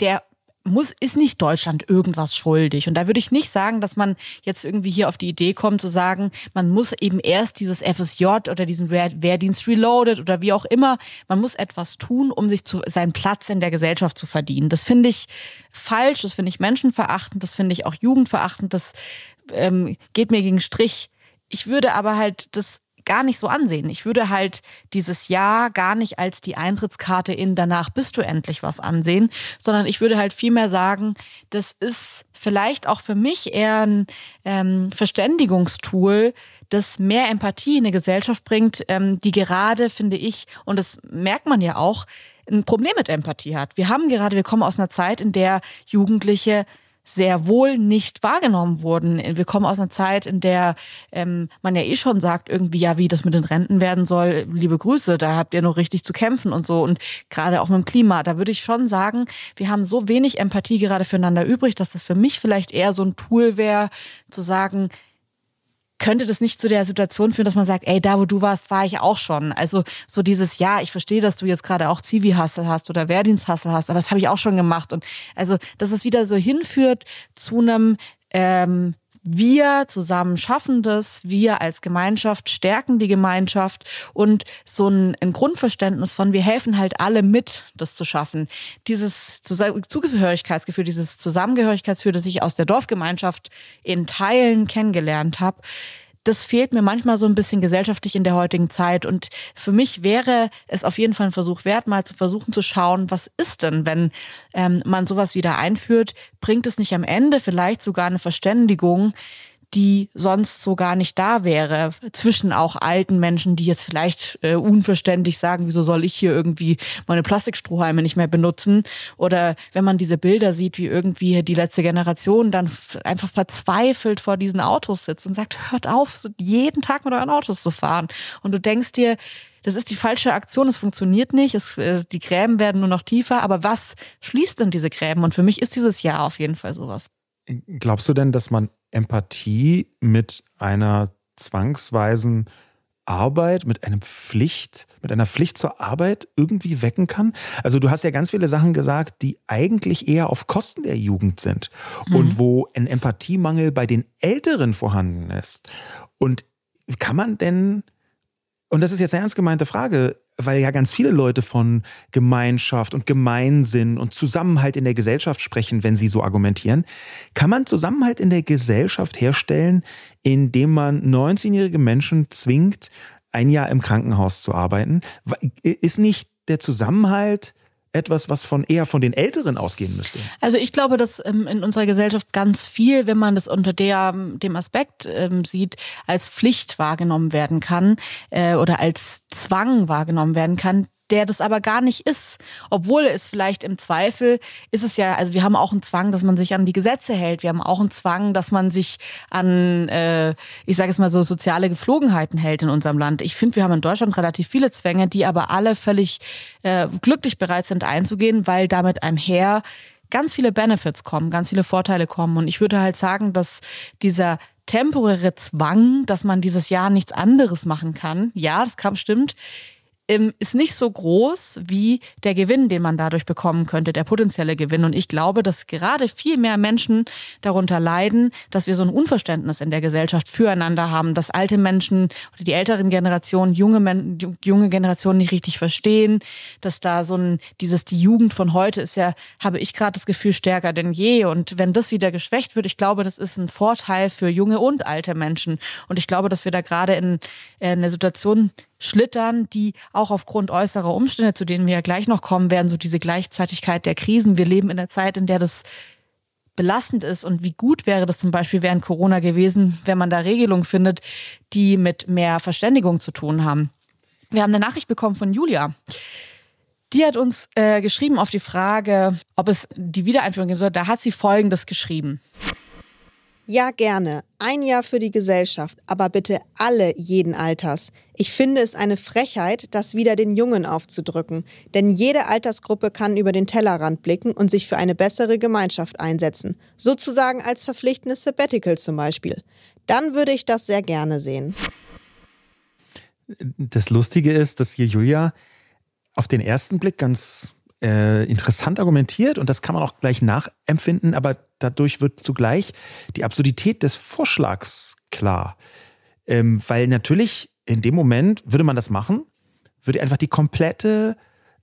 der muss, ist nicht Deutschland irgendwas schuldig. Und da würde ich nicht sagen, dass man jetzt irgendwie hier auf die Idee kommt zu sagen, man muss eben erst dieses FSJ oder diesen Wehrdienst reloaded oder wie auch immer, man muss etwas tun, um sich zu, seinen Platz in der Gesellschaft zu verdienen. Das finde ich falsch, das finde ich menschenverachtend, das finde ich auch jugendverachtend, das ähm, geht mir gegen Strich. Ich würde aber halt das gar nicht so ansehen. Ich würde halt dieses Jahr gar nicht als die Eintrittskarte in danach bist du endlich was ansehen, sondern ich würde halt vielmehr sagen, das ist vielleicht auch für mich eher ein ähm, Verständigungstool, das mehr Empathie in eine Gesellschaft bringt, ähm, die gerade, finde ich, und das merkt man ja auch, ein Problem mit Empathie hat. Wir haben gerade, wir kommen aus einer Zeit, in der Jugendliche sehr wohl nicht wahrgenommen wurden. Wir kommen aus einer Zeit, in der ähm, man ja eh schon sagt, irgendwie, ja, wie das mit den Renten werden soll, liebe Grüße, da habt ihr noch richtig zu kämpfen und so. Und gerade auch mit dem Klima, da würde ich schon sagen, wir haben so wenig Empathie gerade füreinander übrig, dass das für mich vielleicht eher so ein Tool wäre, zu sagen, könnte das nicht zu der Situation führen, dass man sagt, ey, da wo du warst, war ich auch schon. Also so dieses, ja, ich verstehe, dass du jetzt gerade auch Zivi-Hassel hast oder Wehrdienst-Hassel hast, aber das habe ich auch schon gemacht. Und also, dass es wieder so hinführt zu einem ähm, wir zusammen schaffen das, wir als Gemeinschaft stärken die Gemeinschaft und so ein, ein, Grundverständnis von wir helfen halt alle mit, das zu schaffen. Dieses Zugehörigkeitsgefühl, dieses Zusammengehörigkeitsgefühl, das ich aus der Dorfgemeinschaft in Teilen kennengelernt habe, das fehlt mir manchmal so ein bisschen gesellschaftlich in der heutigen Zeit. Und für mich wäre es auf jeden Fall ein Versuch wert, mal zu versuchen zu schauen, was ist denn, wenn ähm, man sowas wieder einführt? Bringt es nicht am Ende vielleicht sogar eine Verständigung, die sonst so gar nicht da wäre, zwischen auch alten Menschen, die jetzt vielleicht äh, unverständlich sagen, wieso soll ich hier irgendwie meine Plastikstrohhalme nicht mehr benutzen? Oder wenn man diese Bilder sieht, wie irgendwie die letzte Generation dann einfach verzweifelt vor diesen Autos sitzt und sagt, hört auf, jeden Tag mit euren Autos zu fahren. Und du denkst dir, das ist die falsche Aktion, es funktioniert nicht, es, äh, die Gräben werden nur noch tiefer, aber was schließt denn diese Gräben? Und für mich ist dieses Jahr auf jeden Fall sowas. Glaubst du denn, dass man Empathie mit einer zwangsweisen Arbeit, mit einem Pflicht, mit einer Pflicht zur Arbeit irgendwie wecken kann? Also du hast ja ganz viele Sachen gesagt, die eigentlich eher auf Kosten der Jugend sind mhm. und wo ein Empathiemangel bei den Älteren vorhanden ist. Und kann man denn, und das ist jetzt eine ernst gemeinte Frage, weil ja ganz viele Leute von Gemeinschaft und Gemeinsinn und Zusammenhalt in der Gesellschaft sprechen, wenn sie so argumentieren. Kann man Zusammenhalt in der Gesellschaft herstellen, indem man 19-jährige Menschen zwingt, ein Jahr im Krankenhaus zu arbeiten? Ist nicht der Zusammenhalt etwas, was von eher von den Älteren ausgehen müsste? Also ich glaube, dass ähm, in unserer Gesellschaft ganz viel, wenn man das unter der, dem Aspekt ähm, sieht, als Pflicht wahrgenommen werden kann äh, oder als Zwang wahrgenommen werden kann, der das aber gar nicht ist. Obwohl es vielleicht im Zweifel ist es ja, also wir haben auch einen Zwang, dass man sich an die Gesetze hält. Wir haben auch einen Zwang, dass man sich an, äh, ich sage es mal so, soziale Geflogenheiten hält in unserem Land. Ich finde, wir haben in Deutschland relativ viele Zwänge, die aber alle völlig äh, glücklich bereit sind einzugehen, weil damit einher ganz viele Benefits kommen, ganz viele Vorteile kommen. Und ich würde halt sagen, dass dieser temporäre Zwang, dass man dieses Jahr nichts anderes machen kann, ja, das kam, stimmt, ähm, ist nicht so groß wie der Gewinn, den man dadurch bekommen könnte, der potenzielle Gewinn. Und ich glaube, dass gerade viel mehr Menschen darunter leiden, dass wir so ein Unverständnis in der Gesellschaft füreinander haben, dass alte Menschen oder die älteren Generationen junge, Men junge Generationen nicht richtig verstehen, dass da so ein, dieses, die Jugend von heute ist ja, habe ich gerade das Gefühl, stärker denn je. Und wenn das wieder geschwächt wird, ich glaube, das ist ein Vorteil für junge und alte Menschen. Und ich glaube, dass wir da gerade in, in eine Situation schlittern, die auch aufgrund äußerer Umstände, zu denen wir ja gleich noch kommen werden, so diese Gleichzeitigkeit der Krisen. Wir leben in der Zeit, in der das belastend ist und wie gut wäre das zum Beispiel während Corona gewesen, wenn man da Regelungen findet, die mit mehr Verständigung zu tun haben. Wir haben eine Nachricht bekommen von Julia. Die hat uns äh, geschrieben auf die Frage, ob es die Wiedereinführung geben soll. Da hat sie Folgendes geschrieben. Ja, gerne. Ein Jahr für die Gesellschaft, aber bitte alle jeden Alters. Ich finde es eine Frechheit, das wieder den Jungen aufzudrücken, denn jede Altersgruppe kann über den Tellerrand blicken und sich für eine bessere Gemeinschaft einsetzen, sozusagen als verpflichtendes Sabbatical zum Beispiel. Dann würde ich das sehr gerne sehen. Das Lustige ist, dass hier Julia auf den ersten Blick ganz äh, interessant argumentiert und das kann man auch gleich nachempfinden, aber dadurch wird zugleich die Absurdität des Vorschlags klar. Ähm, weil natürlich in dem Moment würde man das machen, würde einfach die komplette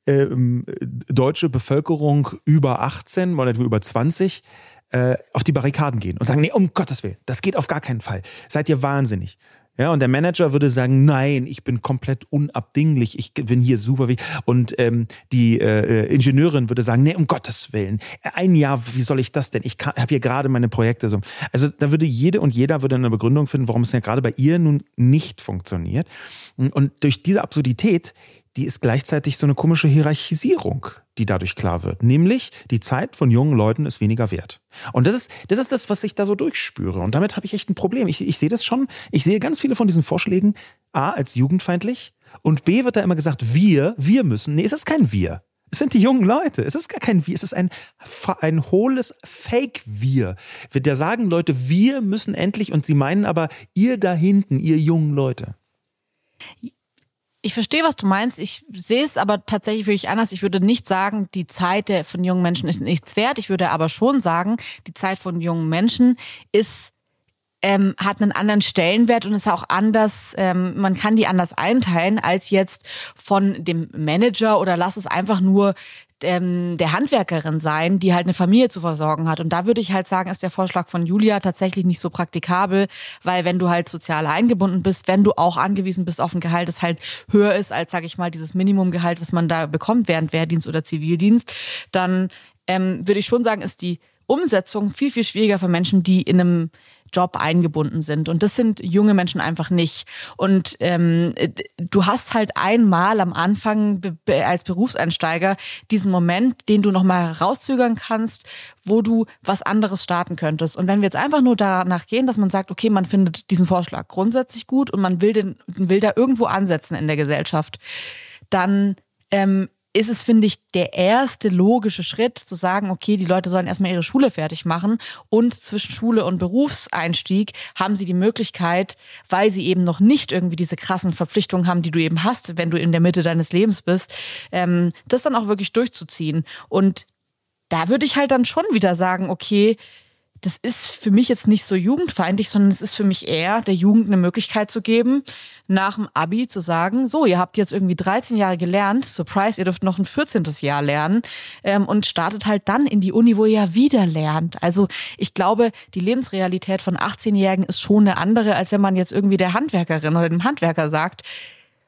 ähm, deutsche Bevölkerung über 18 oder über 20 äh, auf die Barrikaden gehen und sagen, nee, um Gottes Willen, das geht auf gar keinen Fall. Seid ihr wahnsinnig. Ja, und der Manager würde sagen, nein, ich bin komplett unabdinglich, ich bin hier super. Und ähm, die äh, Ingenieurin würde sagen, nee, um Gottes Willen, ein Jahr, wie soll ich das denn? Ich habe hier gerade meine Projekte so. Also da würde jede und jeder würde eine Begründung finden, warum es ja gerade bei ihr nun nicht funktioniert. Und durch diese Absurdität die ist gleichzeitig so eine komische Hierarchisierung, die dadurch klar wird. Nämlich, die Zeit von jungen Leuten ist weniger wert. Und das ist, das ist das, was ich da so durchspüre. Und damit habe ich echt ein Problem. Ich, ich sehe das schon. Ich sehe ganz viele von diesen Vorschlägen A als jugendfeindlich und B wird da immer gesagt, wir, wir müssen. Nee, es ist kein Wir. Es sind die jungen Leute. Es ist gar kein Wir. Es ist ein, ein hohles Fake-Wir. Da sagen Leute, wir müssen endlich und sie meinen aber ihr da hinten, ihr jungen Leute. Ich verstehe, was du meinst. Ich sehe es aber tatsächlich wirklich anders. Ich würde nicht sagen, die Zeit von jungen Menschen ist nichts wert. Ich würde aber schon sagen, die Zeit von jungen Menschen ist ähm, hat einen anderen Stellenwert und ist auch anders, ähm, man kann die anders einteilen als jetzt von dem Manager oder lass es einfach nur ähm, der Handwerkerin sein, die halt eine Familie zu versorgen hat. Und da würde ich halt sagen, ist der Vorschlag von Julia tatsächlich nicht so praktikabel, weil wenn du halt sozial eingebunden bist, wenn du auch angewiesen bist auf ein Gehalt, das halt höher ist als, sage ich mal, dieses Minimumgehalt, was man da bekommt während Wehrdienst oder Zivildienst, dann ähm, würde ich schon sagen, ist die Umsetzung viel, viel schwieriger für Menschen, die in einem Job eingebunden sind. Und das sind junge Menschen einfach nicht. Und ähm, du hast halt einmal am Anfang als Berufseinsteiger diesen Moment, den du nochmal rauszögern kannst, wo du was anderes starten könntest. Und wenn wir jetzt einfach nur danach gehen, dass man sagt, okay, man findet diesen Vorschlag grundsätzlich gut und man will, den, will da irgendwo ansetzen in der Gesellschaft, dann ähm, ist es, finde ich, der erste logische Schritt zu sagen, okay, die Leute sollen erstmal ihre Schule fertig machen und zwischen Schule und Berufseinstieg haben sie die Möglichkeit, weil sie eben noch nicht irgendwie diese krassen Verpflichtungen haben, die du eben hast, wenn du in der Mitte deines Lebens bist, ähm, das dann auch wirklich durchzuziehen. Und da würde ich halt dann schon wieder sagen, okay, das ist für mich jetzt nicht so jugendfeindlich, sondern es ist für mich eher der Jugend eine Möglichkeit zu geben, nach dem Abi zu sagen, so, ihr habt jetzt irgendwie 13 Jahre gelernt, surprise, ihr dürft noch ein 14. Jahr lernen ähm, und startet halt dann in die Uni, wo ihr ja wieder lernt. Also ich glaube, die Lebensrealität von 18-Jährigen ist schon eine andere, als wenn man jetzt irgendwie der Handwerkerin oder dem Handwerker sagt,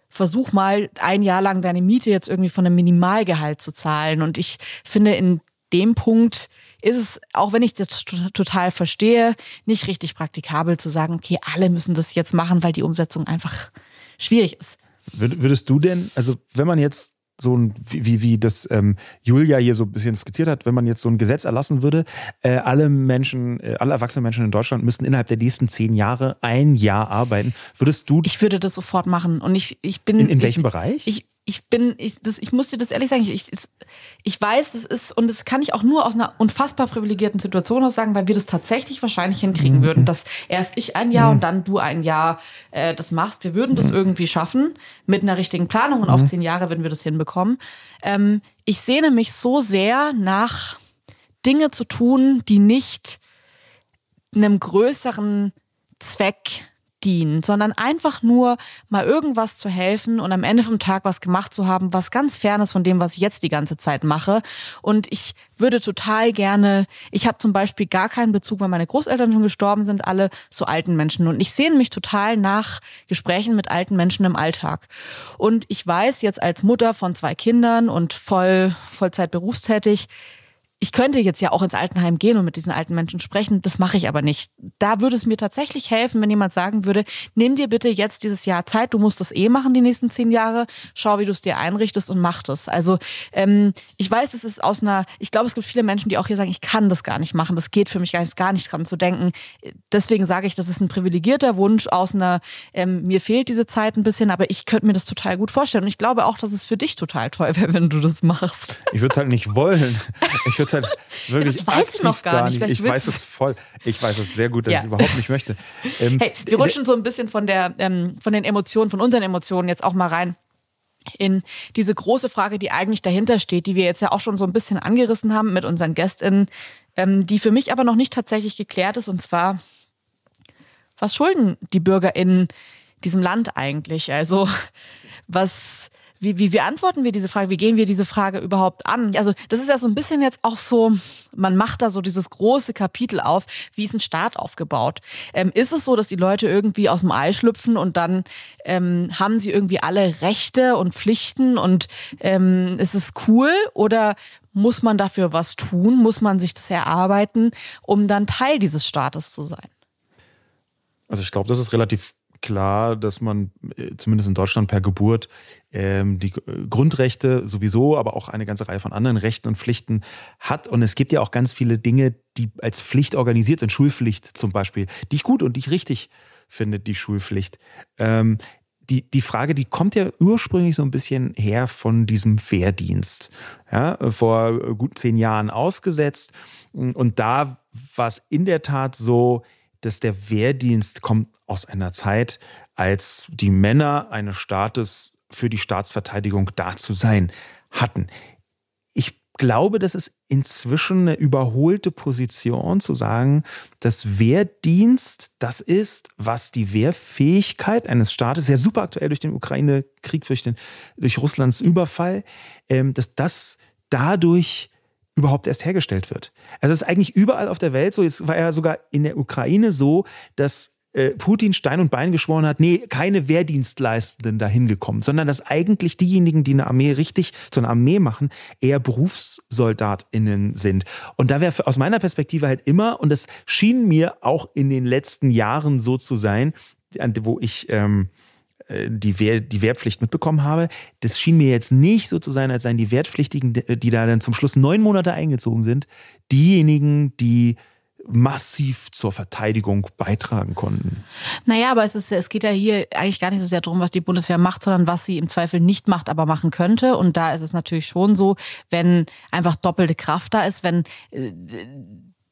versuch mal ein Jahr lang deine Miete jetzt irgendwie von einem Minimalgehalt zu zahlen. Und ich finde, in dem Punkt ist es, auch wenn ich das total verstehe, nicht richtig praktikabel zu sagen, okay, alle müssen das jetzt machen, weil die Umsetzung einfach schwierig ist. Würdest du denn, also wenn man jetzt so ein, wie, wie das ähm, Julia hier so ein bisschen skizziert hat, wenn man jetzt so ein Gesetz erlassen würde, äh, alle Menschen, äh, alle erwachsenen Menschen in Deutschland müssten innerhalb der nächsten zehn Jahre ein Jahr arbeiten. Würdest du. Ich würde das sofort machen. Und ich, ich bin. In, in ich, welchem Bereich? Ich, ich bin, ich, das, ich muss dir das ehrlich sagen, ich, ich, ich weiß, das ist, und das kann ich auch nur aus einer unfassbar privilegierten Situation aus sagen, weil wir das tatsächlich wahrscheinlich hinkriegen mhm. würden, dass erst ich ein Jahr mhm. und dann du ein Jahr äh, das machst. Wir würden das mhm. irgendwie schaffen mit einer richtigen Planung und auf mhm. zehn Jahre würden wir das hinbekommen. Ähm, ich sehne mich so sehr nach Dinge zu tun, die nicht einem größeren Zweck dienen, sondern einfach nur mal irgendwas zu helfen und am Ende vom Tag was gemacht zu haben, was ganz fern ist von dem, was ich jetzt die ganze Zeit mache. Und ich würde total gerne, ich habe zum Beispiel gar keinen Bezug, weil meine Großeltern schon gestorben sind, alle zu alten Menschen. Und ich sehne mich total nach Gesprächen mit alten Menschen im Alltag. Und ich weiß jetzt als Mutter von zwei Kindern und voll, Vollzeit berufstätig, ich könnte jetzt ja auch ins Altenheim gehen und mit diesen alten Menschen sprechen, das mache ich aber nicht. Da würde es mir tatsächlich helfen, wenn jemand sagen würde, nimm dir bitte jetzt dieses Jahr Zeit, du musst das eh machen die nächsten zehn Jahre, schau, wie du es dir einrichtest und mach das. Also ähm, ich weiß, es ist aus einer, ich glaube, es gibt viele Menschen, die auch hier sagen, ich kann das gar nicht machen, das geht für mich gar nicht, gar nicht dran zu denken. Deswegen sage ich, das ist ein privilegierter Wunsch aus einer, ähm, mir fehlt diese Zeit ein bisschen, aber ich könnte mir das total gut vorstellen und ich glaube auch, dass es für dich total toll wäre, wenn du das machst. Ich würde es halt nicht wollen. Ich würde halt wirklich das weißt du noch gar nicht. nicht. Ich weiß es voll. Ich weiß es sehr gut, dass ja. ich es überhaupt nicht möchte. Ähm, hey, wir rutschen so ein bisschen von der, ähm, von den Emotionen, von unseren Emotionen jetzt auch mal rein in diese große Frage, die eigentlich dahinter steht, die wir jetzt ja auch schon so ein bisschen angerissen haben mit unseren GästInnen, ähm, die für mich aber noch nicht tatsächlich geklärt ist, und zwar, was schulden die BürgerInnen diesem Land eigentlich? Also, was, wie, wie, wie antworten wir diese Frage? Wie gehen wir diese Frage überhaupt an? Also das ist ja so ein bisschen jetzt auch so, man macht da so dieses große Kapitel auf, wie ist ein Staat aufgebaut? Ähm, ist es so, dass die Leute irgendwie aus dem Ei schlüpfen und dann ähm, haben sie irgendwie alle Rechte und Pflichten und ähm, ist es cool? Oder muss man dafür was tun? Muss man sich das erarbeiten, um dann Teil dieses Staates zu sein? Also ich glaube, das ist relativ klar, dass man äh, zumindest in Deutschland per Geburt ähm, die äh, Grundrechte sowieso, aber auch eine ganze Reihe von anderen Rechten und Pflichten hat. Und es gibt ja auch ganz viele Dinge, die als Pflicht organisiert sind, Schulpflicht zum Beispiel, die ich gut und die ich richtig finde, die Schulpflicht. Ähm, die, die Frage, die kommt ja ursprünglich so ein bisschen her von diesem Wehrdienst. Ja, vor gut zehn Jahren ausgesetzt. Und da war es in der Tat so, dass der Wehrdienst kommt aus einer Zeit, als die Männer eines Staates für die Staatsverteidigung da zu sein hatten. Ich glaube, das ist inzwischen eine überholte Position zu sagen, dass Wehrdienst das ist, was die Wehrfähigkeit eines Staates, ja super aktuell durch den Ukraine-Krieg, durch, durch Russlands Überfall, ähm, dass das dadurch überhaupt erst hergestellt wird. Also es ist eigentlich überall auf der Welt so. Es war ja sogar in der Ukraine so, dass äh, Putin Stein und Bein geschworen hat, nee, keine Wehrdienstleistenden dahin gekommen, sondern dass eigentlich diejenigen, die eine Armee richtig zu einer Armee machen, eher BerufssoldatInnen sind. Und da wäre aus meiner Perspektive halt immer, und das schien mir auch in den letzten Jahren so zu sein, wo ich ähm, äh, die, Wehr, die Wehrpflicht mitbekommen habe, das schien mir jetzt nicht so zu sein, als seien die Wehrpflichtigen, die da dann zum Schluss neun Monate eingezogen sind, diejenigen, die massiv zur Verteidigung beitragen konnten. Naja, aber es, ist, es geht ja hier eigentlich gar nicht so sehr darum, was die Bundeswehr macht, sondern was sie im Zweifel nicht macht, aber machen könnte. Und da ist es natürlich schon so, wenn einfach doppelte Kraft da ist, wenn äh,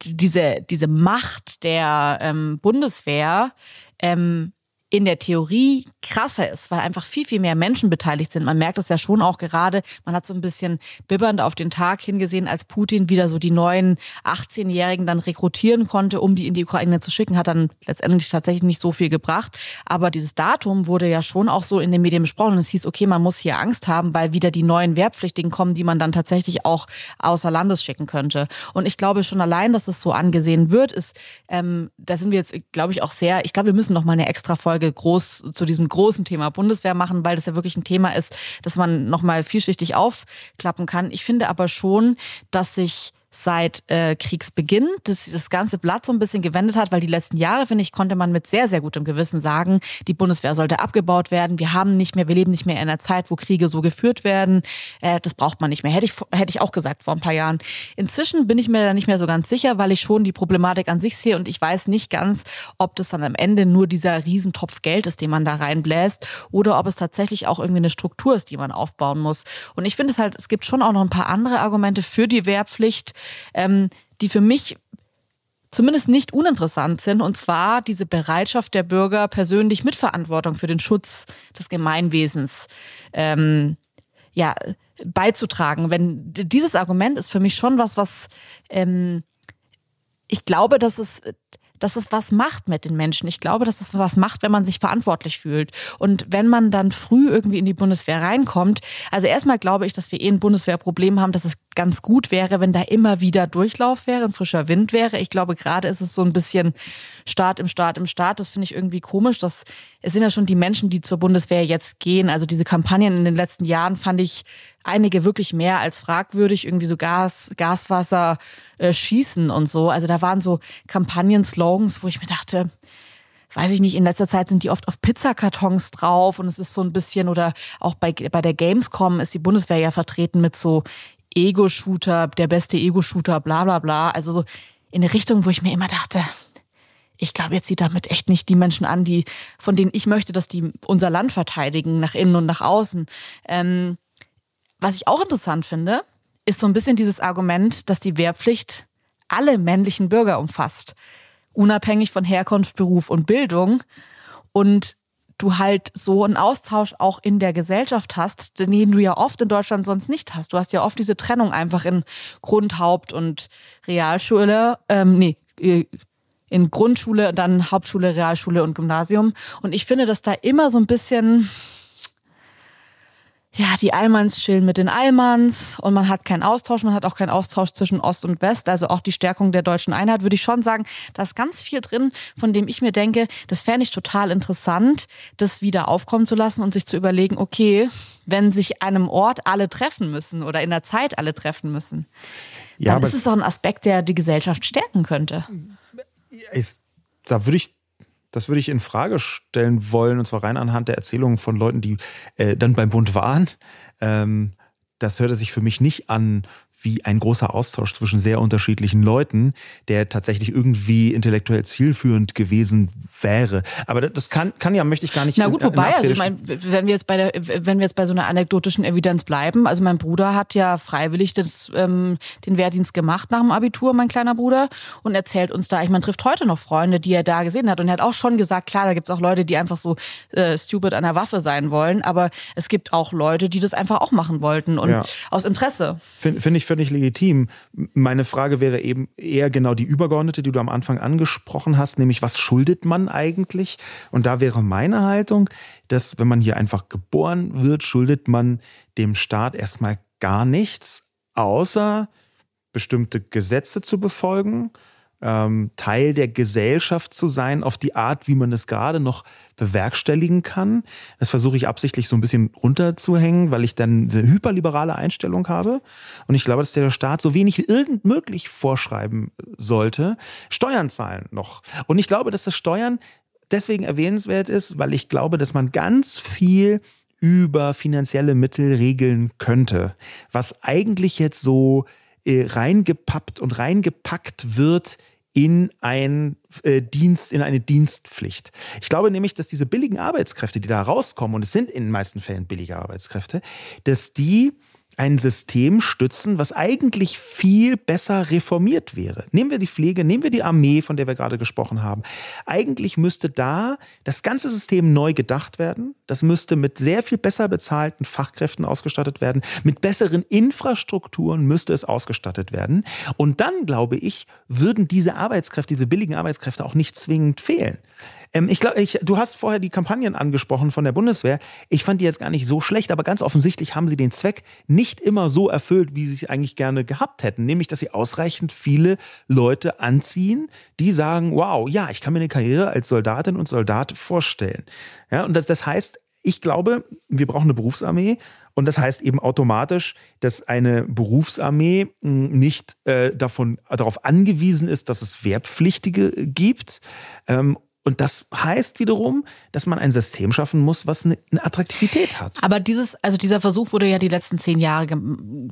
diese, diese Macht der ähm, Bundeswehr ähm, in der Theorie krasser ist, weil einfach viel, viel mehr Menschen beteiligt sind. Man merkt es ja schon auch gerade, man hat so ein bisschen bibbernd auf den Tag hingesehen, als Putin wieder so die neuen 18-Jährigen dann rekrutieren konnte, um die in die Ukraine zu schicken, hat dann letztendlich tatsächlich nicht so viel gebracht. Aber dieses Datum wurde ja schon auch so in den Medien besprochen. Und es hieß, okay, man muss hier Angst haben, weil wieder die neuen Wehrpflichtigen kommen, die man dann tatsächlich auch außer Landes schicken könnte. Und ich glaube schon allein, dass das so angesehen wird, ist, ähm, da sind wir jetzt, glaube ich, auch sehr, ich glaube, wir müssen noch mal eine extra Folge groß zu diesem großen Thema Bundeswehr machen, weil das ja wirklich ein Thema ist, das man nochmal vielschichtig aufklappen kann. Ich finde aber schon, dass sich seit äh, Kriegsbeginn das, das ganze Blatt so ein bisschen gewendet hat, weil die letzten Jahre, finde ich, konnte man mit sehr, sehr gutem Gewissen sagen, die Bundeswehr sollte abgebaut werden. Wir haben nicht mehr, wir leben nicht mehr in einer Zeit, wo Kriege so geführt werden. Äh, das braucht man nicht mehr. Hätte ich, hätte ich auch gesagt vor ein paar Jahren. Inzwischen bin ich mir da nicht mehr so ganz sicher, weil ich schon die Problematik an sich sehe und ich weiß nicht ganz, ob das dann am Ende nur dieser Riesentopf Geld ist, den man da reinbläst oder ob es tatsächlich auch irgendwie eine Struktur ist, die man aufbauen muss. Und ich finde es halt, es gibt schon auch noch ein paar andere Argumente für die Wehrpflicht, ähm, die für mich zumindest nicht uninteressant sind, und zwar diese Bereitschaft der Bürger, persönlich Mitverantwortung für den Schutz des Gemeinwesens ähm, ja, beizutragen. Wenn dieses Argument ist für mich schon was, was ähm, ich glaube, dass es dass es was macht mit den Menschen. Ich glaube, dass es was macht, wenn man sich verantwortlich fühlt. Und wenn man dann früh irgendwie in die Bundeswehr reinkommt, also erstmal glaube ich, dass wir eh ein Bundeswehrproblem haben, dass es ganz gut wäre, wenn da immer wieder Durchlauf wäre, ein frischer Wind wäre. Ich glaube, gerade ist es so ein bisschen Start im Start im Start. Das finde ich irgendwie komisch. Das, es sind ja schon die Menschen, die zur Bundeswehr jetzt gehen. Also diese Kampagnen in den letzten Jahren fand ich einige wirklich mehr als fragwürdig. Irgendwie so Gas, Gaswasser, äh, Schießen und so. Also da waren so Kampagnen-Slogans, wo ich mir dachte, weiß ich nicht, in letzter Zeit sind die oft auf Pizzakartons drauf und es ist so ein bisschen, oder auch bei, bei der Gamescom ist die Bundeswehr ja vertreten mit so Ego-Shooter, der beste Ego-Shooter, bla bla bla. Also so in eine Richtung, wo ich mir immer dachte, ich glaube, jetzt sieht damit echt nicht die Menschen an, die, von denen ich möchte, dass die unser Land verteidigen, nach innen und nach außen. Ähm, was ich auch interessant finde, ist so ein bisschen dieses Argument, dass die Wehrpflicht alle männlichen Bürger umfasst, unabhängig von Herkunft, Beruf und Bildung. Und du halt so einen Austausch auch in der Gesellschaft hast, den du ja oft in Deutschland sonst nicht hast. Du hast ja oft diese Trennung einfach in Grund, Haupt- und Realschule, ähm, nee, äh, in Grundschule, dann Hauptschule, Realschule und Gymnasium. Und ich finde, dass da immer so ein bisschen ja, die Allmanns chillen mit den Allmanns und man hat keinen Austausch, man hat auch keinen Austausch zwischen Ost und West, also auch die Stärkung der deutschen Einheit, würde ich schon sagen, da ist ganz viel drin, von dem ich mir denke, das fände ich total interessant, das wieder aufkommen zu lassen und sich zu überlegen, okay, wenn sich einem Ort alle treffen müssen oder in der Zeit alle treffen müssen, ja, dann ist es doch ein Aspekt, der die Gesellschaft stärken könnte. Ist, da würde ich das würde ich in Frage stellen wollen, und zwar rein anhand der Erzählungen von Leuten, die äh, dann beim Bund waren. Ähm, das hörte sich für mich nicht an wie ein großer Austausch zwischen sehr unterschiedlichen Leuten, der tatsächlich irgendwie intellektuell zielführend gewesen wäre. Aber das kann, kann ja, möchte ich gar nicht. Na gut, wobei, also ich meine, wenn wir jetzt bei der, wenn wir jetzt bei so einer anekdotischen Evidenz bleiben, also mein Bruder hat ja freiwillig das, ähm, den Wehrdienst gemacht nach dem Abitur, mein kleiner Bruder, und erzählt uns da, ich meine, trifft heute noch Freunde, die er da gesehen hat. Und er hat auch schon gesagt, klar, da gibt's auch Leute, die einfach so äh, stupid an der Waffe sein wollen, aber es gibt auch Leute, die das einfach auch machen wollten und ja. aus Interesse. Finde find ich völlig legitim. Meine Frage wäre eben eher genau die übergeordnete, die du am Anfang angesprochen hast, nämlich was schuldet man eigentlich? Und da wäre meine Haltung, dass wenn man hier einfach geboren wird, schuldet man dem Staat erstmal gar nichts, außer bestimmte Gesetze zu befolgen, ähm, Teil der Gesellschaft zu sein, auf die Art, wie man es gerade noch bewerkstelligen kann. Das versuche ich absichtlich so ein bisschen runterzuhängen, weil ich dann eine hyperliberale Einstellung habe. Und ich glaube, dass der Staat so wenig wie irgend möglich vorschreiben sollte. Steuern zahlen noch. Und ich glaube, dass das Steuern deswegen erwähnenswert ist, weil ich glaube, dass man ganz viel über finanzielle Mittel regeln könnte, was eigentlich jetzt so äh, reingepappt und reingepackt wird in ein äh, Dienst, in eine Dienstpflicht. Ich glaube nämlich, dass diese billigen Arbeitskräfte, die da rauskommen, und es sind in den meisten Fällen billige Arbeitskräfte, dass die ein System stützen, was eigentlich viel besser reformiert wäre. Nehmen wir die Pflege, nehmen wir die Armee, von der wir gerade gesprochen haben. Eigentlich müsste da das ganze System neu gedacht werden. Das müsste mit sehr viel besser bezahlten Fachkräften ausgestattet werden. Mit besseren Infrastrukturen müsste es ausgestattet werden. Und dann, glaube ich, würden diese Arbeitskräfte, diese billigen Arbeitskräfte auch nicht zwingend fehlen. Ähm, ich glaube, ich, du hast vorher die Kampagnen angesprochen von der Bundeswehr. Ich fand die jetzt gar nicht so schlecht, aber ganz offensichtlich haben sie den Zweck nicht immer so erfüllt, wie sie es eigentlich gerne gehabt hätten. Nämlich, dass sie ausreichend viele Leute anziehen, die sagen, wow, ja, ich kann mir eine Karriere als Soldatin und Soldat vorstellen. Ja, und das, das heißt, ich glaube, wir brauchen eine Berufsarmee und das heißt eben automatisch, dass eine Berufsarmee hm, nicht äh, davon, darauf angewiesen ist, dass es Wehrpflichtige gibt. Ähm, und das heißt wiederum, dass man ein System schaffen muss, was eine, Attraktivität hat. Aber dieses, also dieser Versuch wurde ja die letzten zehn Jahre ge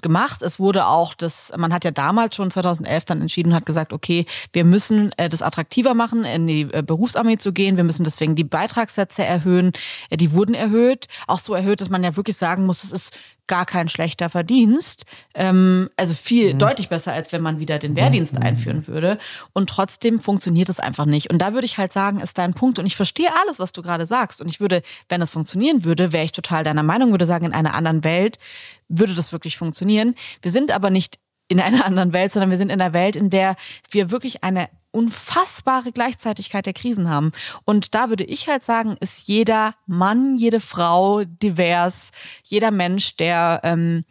gemacht. Es wurde auch das, man hat ja damals schon 2011 dann entschieden und hat gesagt, okay, wir müssen äh, das attraktiver machen, in die äh, Berufsarmee zu gehen. Wir müssen deswegen die Beitragssätze erhöhen. Äh, die wurden erhöht. Auch so erhöht, dass man ja wirklich sagen muss, es ist gar kein schlechter Verdienst. Ähm, also viel mhm. deutlich besser, als wenn man wieder den Wehrdienst mhm. einführen würde. Und trotzdem funktioniert es einfach nicht. Und da würde ich halt sagen, ist dein Punkt. Und ich verstehe alles, was du gerade sagst. Und ich würde, wenn es funktionieren würde, wäre ich total deiner Meinung, würde sagen, in einer anderen Welt würde das wirklich funktionieren. Wir sind aber nicht in einer anderen Welt, sondern wir sind in einer Welt, in der wir wirklich eine unfassbare Gleichzeitigkeit der Krisen haben. Und da würde ich halt sagen, ist jeder Mann, jede Frau divers, jeder Mensch, der ähm,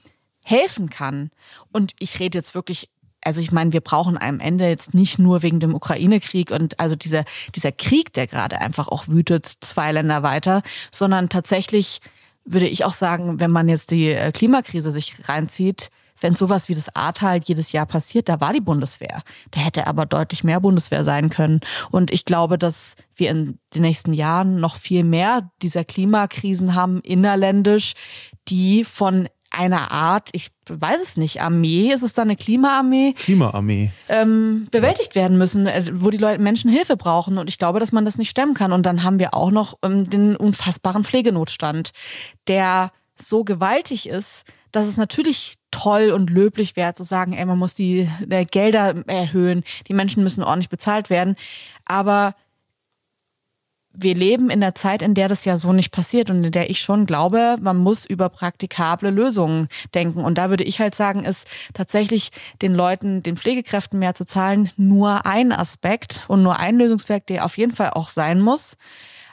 helfen kann. Und ich rede jetzt wirklich also ich meine, wir brauchen am Ende jetzt nicht nur wegen dem Ukraine-Krieg und also dieser, dieser Krieg, der gerade einfach auch wütet, zwei Länder weiter, sondern tatsächlich würde ich auch sagen, wenn man jetzt die äh, Klimakrise sich reinzieht, wenn sowas wie das Ahrtal jedes Jahr passiert, da war die Bundeswehr. Da hätte aber deutlich mehr Bundeswehr sein können. Und ich glaube, dass wir in den nächsten Jahren noch viel mehr dieser Klimakrisen haben, innerländisch, die von einer Art, ich weiß es nicht, Armee, ist es da eine Klimaarmee? Klimaarmee. Ähm, bewältigt ja. werden müssen, äh, wo die Leute Menschen Hilfe brauchen. Und ich glaube, dass man das nicht stemmen kann. Und dann haben wir auch noch ähm, den unfassbaren Pflegenotstand, der so gewaltig ist, dass es natürlich toll und löblich wäre zu sagen, ey, man muss die äh, Gelder erhöhen, die Menschen müssen ordentlich bezahlt werden. Aber wir leben in der Zeit, in der das ja so nicht passiert und in der ich schon glaube, man muss über praktikable Lösungen denken. Und da würde ich halt sagen, ist tatsächlich den Leuten, den Pflegekräften mehr zu zahlen, nur ein Aspekt und nur ein Lösungswerk, der auf jeden Fall auch sein muss.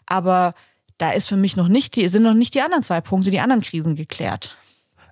Aber da ist für mich noch nicht die, sind noch nicht die anderen zwei Punkte, die anderen Krisen geklärt.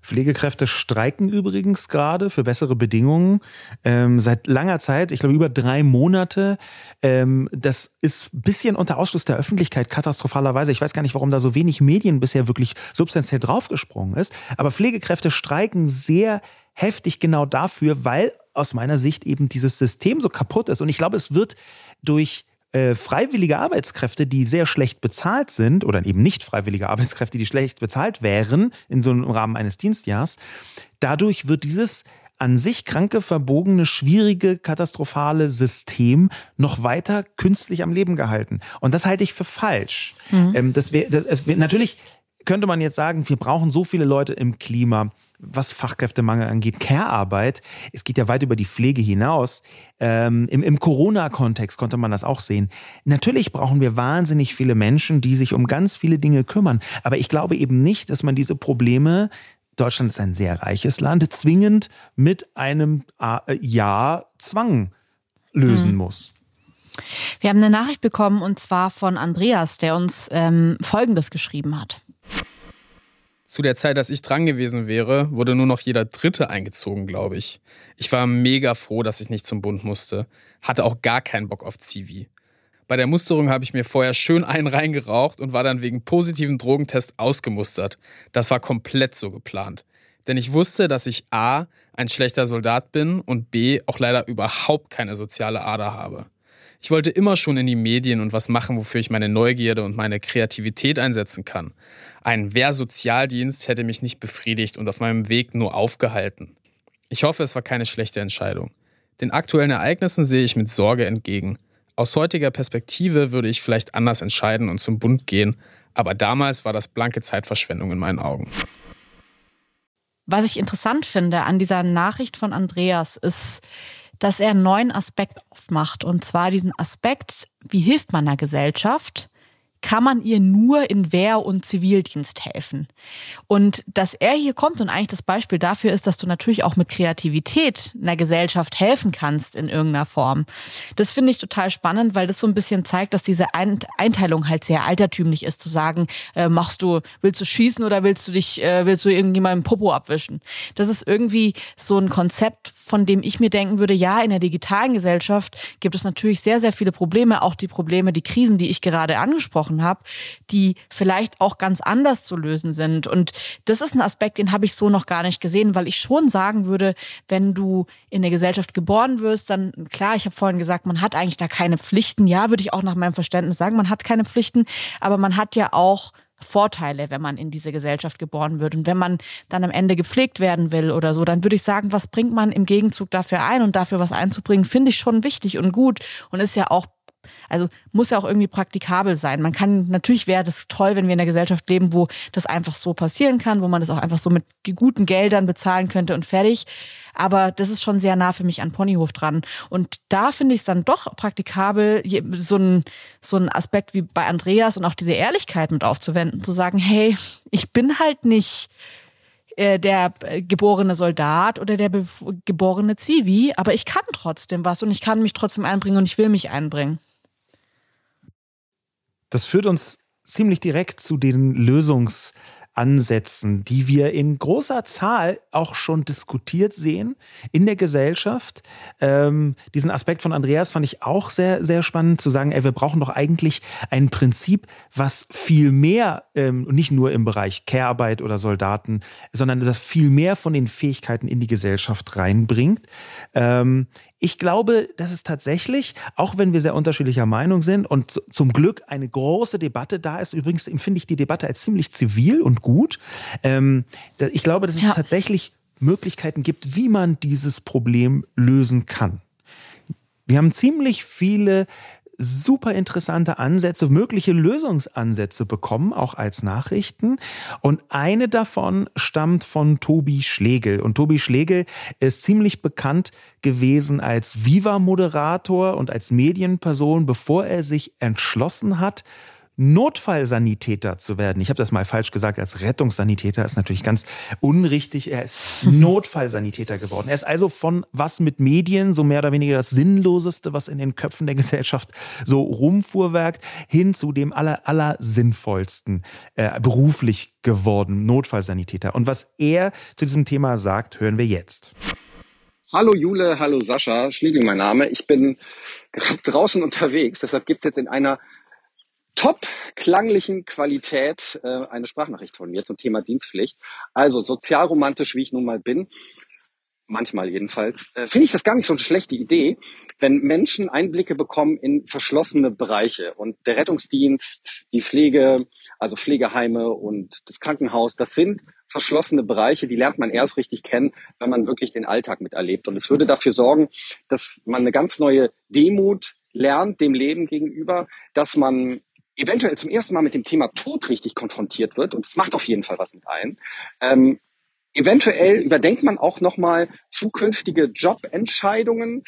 Pflegekräfte streiken übrigens gerade für bessere Bedingungen ähm, seit langer Zeit, ich glaube über drei Monate. Ähm, das ist ein bisschen unter Ausschluss der Öffentlichkeit katastrophalerweise. Ich weiß gar nicht, warum da so wenig Medien bisher wirklich substanziell draufgesprungen ist. Aber Pflegekräfte streiken sehr heftig genau dafür, weil aus meiner Sicht eben dieses System so kaputt ist. Und ich glaube, es wird durch äh, freiwillige Arbeitskräfte, die sehr schlecht bezahlt sind, oder eben nicht freiwillige Arbeitskräfte, die schlecht bezahlt wären in so einem Rahmen eines Dienstjahrs, dadurch wird dieses an sich kranke, verbogene, schwierige, katastrophale System noch weiter künstlich am Leben gehalten. Und das halte ich für falsch. Mhm. Ähm, das wär, das, wär, natürlich könnte man jetzt sagen, wir brauchen so viele Leute im Klima, was Fachkräftemangel angeht, Care-Arbeit. Es geht ja weit über die Pflege hinaus. Ähm, Im im Corona-Kontext konnte man das auch sehen. Natürlich brauchen wir wahnsinnig viele Menschen, die sich um ganz viele Dinge kümmern. Aber ich glaube eben nicht, dass man diese Probleme Deutschland ist ein sehr reiches Land, zwingend mit einem äh, Ja-Zwang lösen mhm. muss. Wir haben eine Nachricht bekommen und zwar von Andreas, der uns ähm, Folgendes geschrieben hat. Zu der Zeit, als ich dran gewesen wäre, wurde nur noch jeder Dritte eingezogen, glaube ich. Ich war mega froh, dass ich nicht zum Bund musste. Hatte auch gar keinen Bock auf Zivi. Bei der Musterung habe ich mir vorher schön einen reingeraucht und war dann wegen positiven Drogentest ausgemustert. Das war komplett so geplant. Denn ich wusste, dass ich A, ein schlechter Soldat bin und B, auch leider überhaupt keine soziale Ader habe. Ich wollte immer schon in die Medien und was machen, wofür ich meine Neugierde und meine Kreativität einsetzen kann. Ein Wehrsozialdienst hätte mich nicht befriedigt und auf meinem Weg nur aufgehalten. Ich hoffe, es war keine schlechte Entscheidung. Den aktuellen Ereignissen sehe ich mit Sorge entgegen. Aus heutiger Perspektive würde ich vielleicht anders entscheiden und zum Bund gehen, aber damals war das blanke Zeitverschwendung in meinen Augen. Was ich interessant finde an dieser Nachricht von Andreas ist, dass er einen neuen Aspekt aufmacht. Und zwar diesen Aspekt, wie hilft man der Gesellschaft? Kann man ihr nur in Wehr- und Zivildienst helfen. Und dass er hier kommt und eigentlich das Beispiel dafür ist, dass du natürlich auch mit Kreativität einer Gesellschaft helfen kannst in irgendeiner Form. Das finde ich total spannend, weil das so ein bisschen zeigt, dass diese Einteilung halt sehr altertümlich ist, zu sagen, äh, machst du, willst du schießen oder willst du dich, äh, willst du irgendjemandem Popo abwischen? Das ist irgendwie so ein Konzept, von dem ich mir denken würde, ja, in der digitalen Gesellschaft gibt es natürlich sehr, sehr viele Probleme, auch die Probleme, die Krisen, die ich gerade angesprochen angesprochen habe, die vielleicht auch ganz anders zu lösen sind. Und das ist ein Aspekt, den habe ich so noch gar nicht gesehen, weil ich schon sagen würde, wenn du in der Gesellschaft geboren wirst, dann klar, ich habe vorhin gesagt, man hat eigentlich da keine Pflichten. Ja, würde ich auch nach meinem Verständnis sagen, man hat keine Pflichten, aber man hat ja auch Vorteile, wenn man in diese Gesellschaft geboren wird. Und wenn man dann am Ende gepflegt werden will oder so, dann würde ich sagen, was bringt man im Gegenzug dafür ein und dafür was einzubringen, finde ich schon wichtig und gut und ist ja auch also muss ja auch irgendwie praktikabel sein. Man kann, natürlich wäre das toll, wenn wir in einer Gesellschaft leben, wo das einfach so passieren kann, wo man das auch einfach so mit guten Geldern bezahlen könnte und fertig. Aber das ist schon sehr nah für mich an Ponyhof dran. Und da finde ich es dann doch praktikabel, so ein, so ein Aspekt wie bei Andreas und auch diese Ehrlichkeit mit aufzuwenden, zu sagen, hey, ich bin halt nicht äh, der geborene Soldat oder der geborene Zivi, aber ich kann trotzdem was und ich kann mich trotzdem einbringen und ich will mich einbringen. Das führt uns ziemlich direkt zu den Lösungs- Ansätzen, die wir in großer Zahl auch schon diskutiert sehen in der Gesellschaft. Ähm, diesen Aspekt von Andreas fand ich auch sehr, sehr spannend zu sagen, ey, wir brauchen doch eigentlich ein Prinzip, was viel mehr, ähm, nicht nur im Bereich Care-Arbeit oder Soldaten, sondern das viel mehr von den Fähigkeiten in die Gesellschaft reinbringt. Ähm, ich glaube, dass es tatsächlich, auch wenn wir sehr unterschiedlicher Meinung sind und zum Glück eine große Debatte da ist, übrigens empfinde ich die Debatte als ziemlich zivil und gut. Ähm, ich glaube, dass es ja. tatsächlich Möglichkeiten gibt, wie man dieses Problem lösen kann. Wir haben ziemlich viele super interessante Ansätze, mögliche Lösungsansätze bekommen, auch als Nachrichten. Und eine davon stammt von Tobi Schlegel. Und Tobi Schlegel ist ziemlich bekannt gewesen als Viva-Moderator und als Medienperson, bevor er sich entschlossen hat, Notfallsanitäter zu werden. Ich habe das mal falsch gesagt, als Rettungssanitäter ist natürlich ganz unrichtig. Er ist Notfallsanitäter geworden. Er ist also von was mit Medien, so mehr oder weniger das Sinnloseste, was in den Köpfen der Gesellschaft so rumfuhrwerkt, hin zu dem aller, aller sinnvollsten äh, beruflich geworden, Notfallsanitäter. Und was er zu diesem Thema sagt, hören wir jetzt. Hallo Jule, hallo Sascha, Schlegel mein Name. Ich bin gerade draußen unterwegs, deshalb gibt es jetzt in einer top klanglichen Qualität äh, eine Sprachnachricht von mir zum Thema Dienstpflicht. Also sozialromantisch, wie ich nun mal bin, manchmal jedenfalls, äh, finde ich das gar nicht so eine schlechte Idee, wenn Menschen Einblicke bekommen in verschlossene Bereiche. Und der Rettungsdienst, die Pflege, also Pflegeheime und das Krankenhaus, das sind verschlossene Bereiche, die lernt man erst richtig kennen, wenn man wirklich den Alltag miterlebt. Und es würde dafür sorgen, dass man eine ganz neue Demut lernt dem Leben gegenüber, dass man eventuell zum ersten Mal mit dem Thema Tod richtig konfrontiert wird, und es macht auf jeden Fall was mit ein, ähm, eventuell überdenkt man auch nochmal zukünftige Jobentscheidungen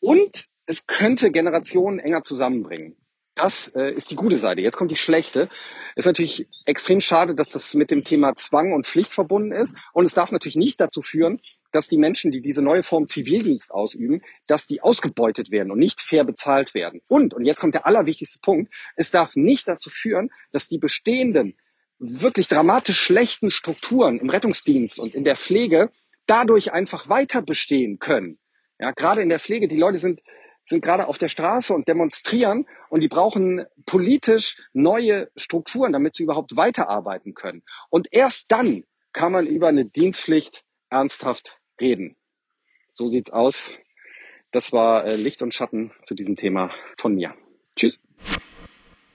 und es könnte Generationen enger zusammenbringen. Das äh, ist die gute Seite. Jetzt kommt die schlechte. Ist natürlich extrem schade, dass das mit dem Thema Zwang und Pflicht verbunden ist. Und es darf natürlich nicht dazu führen, dass die Menschen, die diese neue Form Zivildienst ausüben, dass die ausgebeutet werden und nicht fair bezahlt werden. Und, und jetzt kommt der allerwichtigste Punkt, es darf nicht dazu führen, dass die bestehenden wirklich dramatisch schlechten Strukturen im Rettungsdienst und in der Pflege dadurch einfach weiter bestehen können. Ja, gerade in der Pflege, die Leute sind, sind gerade auf der Straße und demonstrieren und die brauchen politisch neue Strukturen, damit sie überhaupt weiterarbeiten können. Und erst dann kann man über eine Dienstpflicht ernsthaft reden. So sieht's aus. Das war äh, Licht und Schatten zu diesem Thema von mir. Tschüss.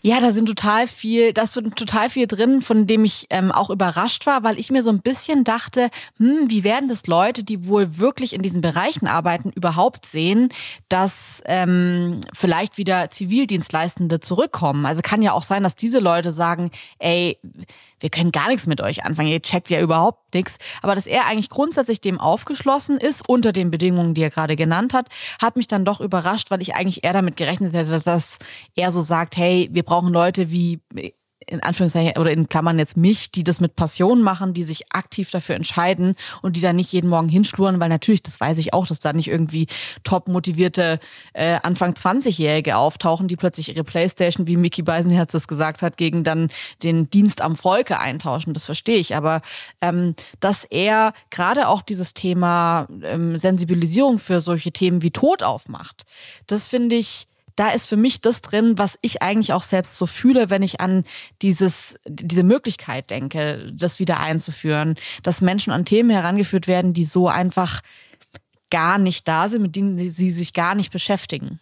Ja, da sind total viel, da so total viel drin, von dem ich ähm, auch überrascht war, weil ich mir so ein bisschen dachte, hm, wie werden das Leute, die wohl wirklich in diesen Bereichen arbeiten, überhaupt sehen, dass ähm, vielleicht wieder Zivildienstleistende zurückkommen? Also kann ja auch sein, dass diese Leute sagen, ey, wir können gar nichts mit euch anfangen, ihr checkt ja überhaupt nichts. Aber dass er eigentlich grundsätzlich dem aufgeschlossen ist, unter den Bedingungen, die er gerade genannt hat, hat mich dann doch überrascht, weil ich eigentlich eher damit gerechnet hätte, dass das er so sagt, hey, wir brauchen Leute wie in Anführungszeichen oder in Klammern jetzt mich, die das mit Passion machen, die sich aktiv dafür entscheiden und die da nicht jeden Morgen hinschluren, weil natürlich, das weiß ich auch, dass da nicht irgendwie top motivierte äh, Anfang 20-Jährige auftauchen, die plötzlich ihre Playstation, wie Mickey Beisenherz das gesagt hat, gegen dann den Dienst am Volke eintauschen. Das verstehe ich. Aber ähm, dass er gerade auch dieses Thema ähm, Sensibilisierung für solche Themen wie Tod aufmacht, das finde ich da ist für mich das drin, was ich eigentlich auch selbst so fühle, wenn ich an dieses, diese Möglichkeit denke, das wieder einzuführen, dass Menschen an Themen herangeführt werden, die so einfach gar nicht da sind, mit denen sie sich gar nicht beschäftigen.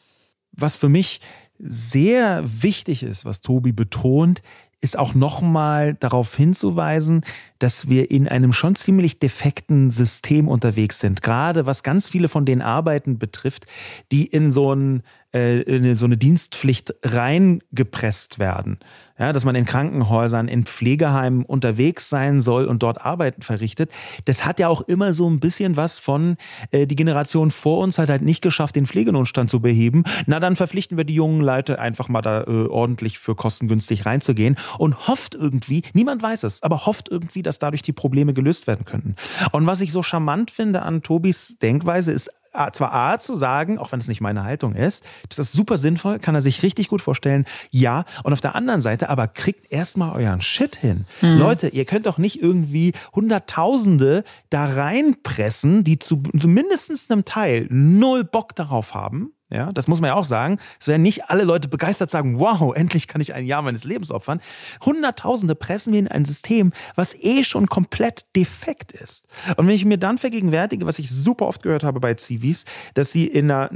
Was für mich sehr wichtig ist, was Tobi betont, ist auch nochmal darauf hinzuweisen, dass wir in einem schon ziemlich defekten System unterwegs sind. Gerade was ganz viele von den Arbeiten betrifft, die in so ein äh, in so eine Dienstpflicht reingepresst werden. Ja, dass man in Krankenhäusern, in Pflegeheimen unterwegs sein soll und dort Arbeiten verrichtet. Das hat ja auch immer so ein bisschen was von, äh, die Generation vor uns hat halt nicht geschafft, den Pflegenotstand zu beheben. Na, dann verpflichten wir die jungen Leute einfach mal da äh, ordentlich für kostengünstig reinzugehen und hofft irgendwie, niemand weiß es, aber hofft irgendwie, dass dadurch die Probleme gelöst werden könnten. Und was ich so charmant finde an Tobis Denkweise ist zwar A zu sagen, auch wenn es nicht meine Haltung ist, das ist super sinnvoll, kann er sich richtig gut vorstellen, ja. Und auf der anderen Seite aber kriegt erstmal euren Shit hin. Mhm. Leute, ihr könnt doch nicht irgendwie Hunderttausende da reinpressen, die zu mindestens einem Teil null Bock darauf haben, ja, das muss man ja auch sagen. Es werden nicht alle Leute begeistert sagen, wow, endlich kann ich ein Jahr meines Lebens opfern. Hunderttausende pressen wir in ein System, was eh schon komplett defekt ist. Und wenn ich mir dann vergegenwärtige, was ich super oft gehört habe bei Zivis, dass sie in einer,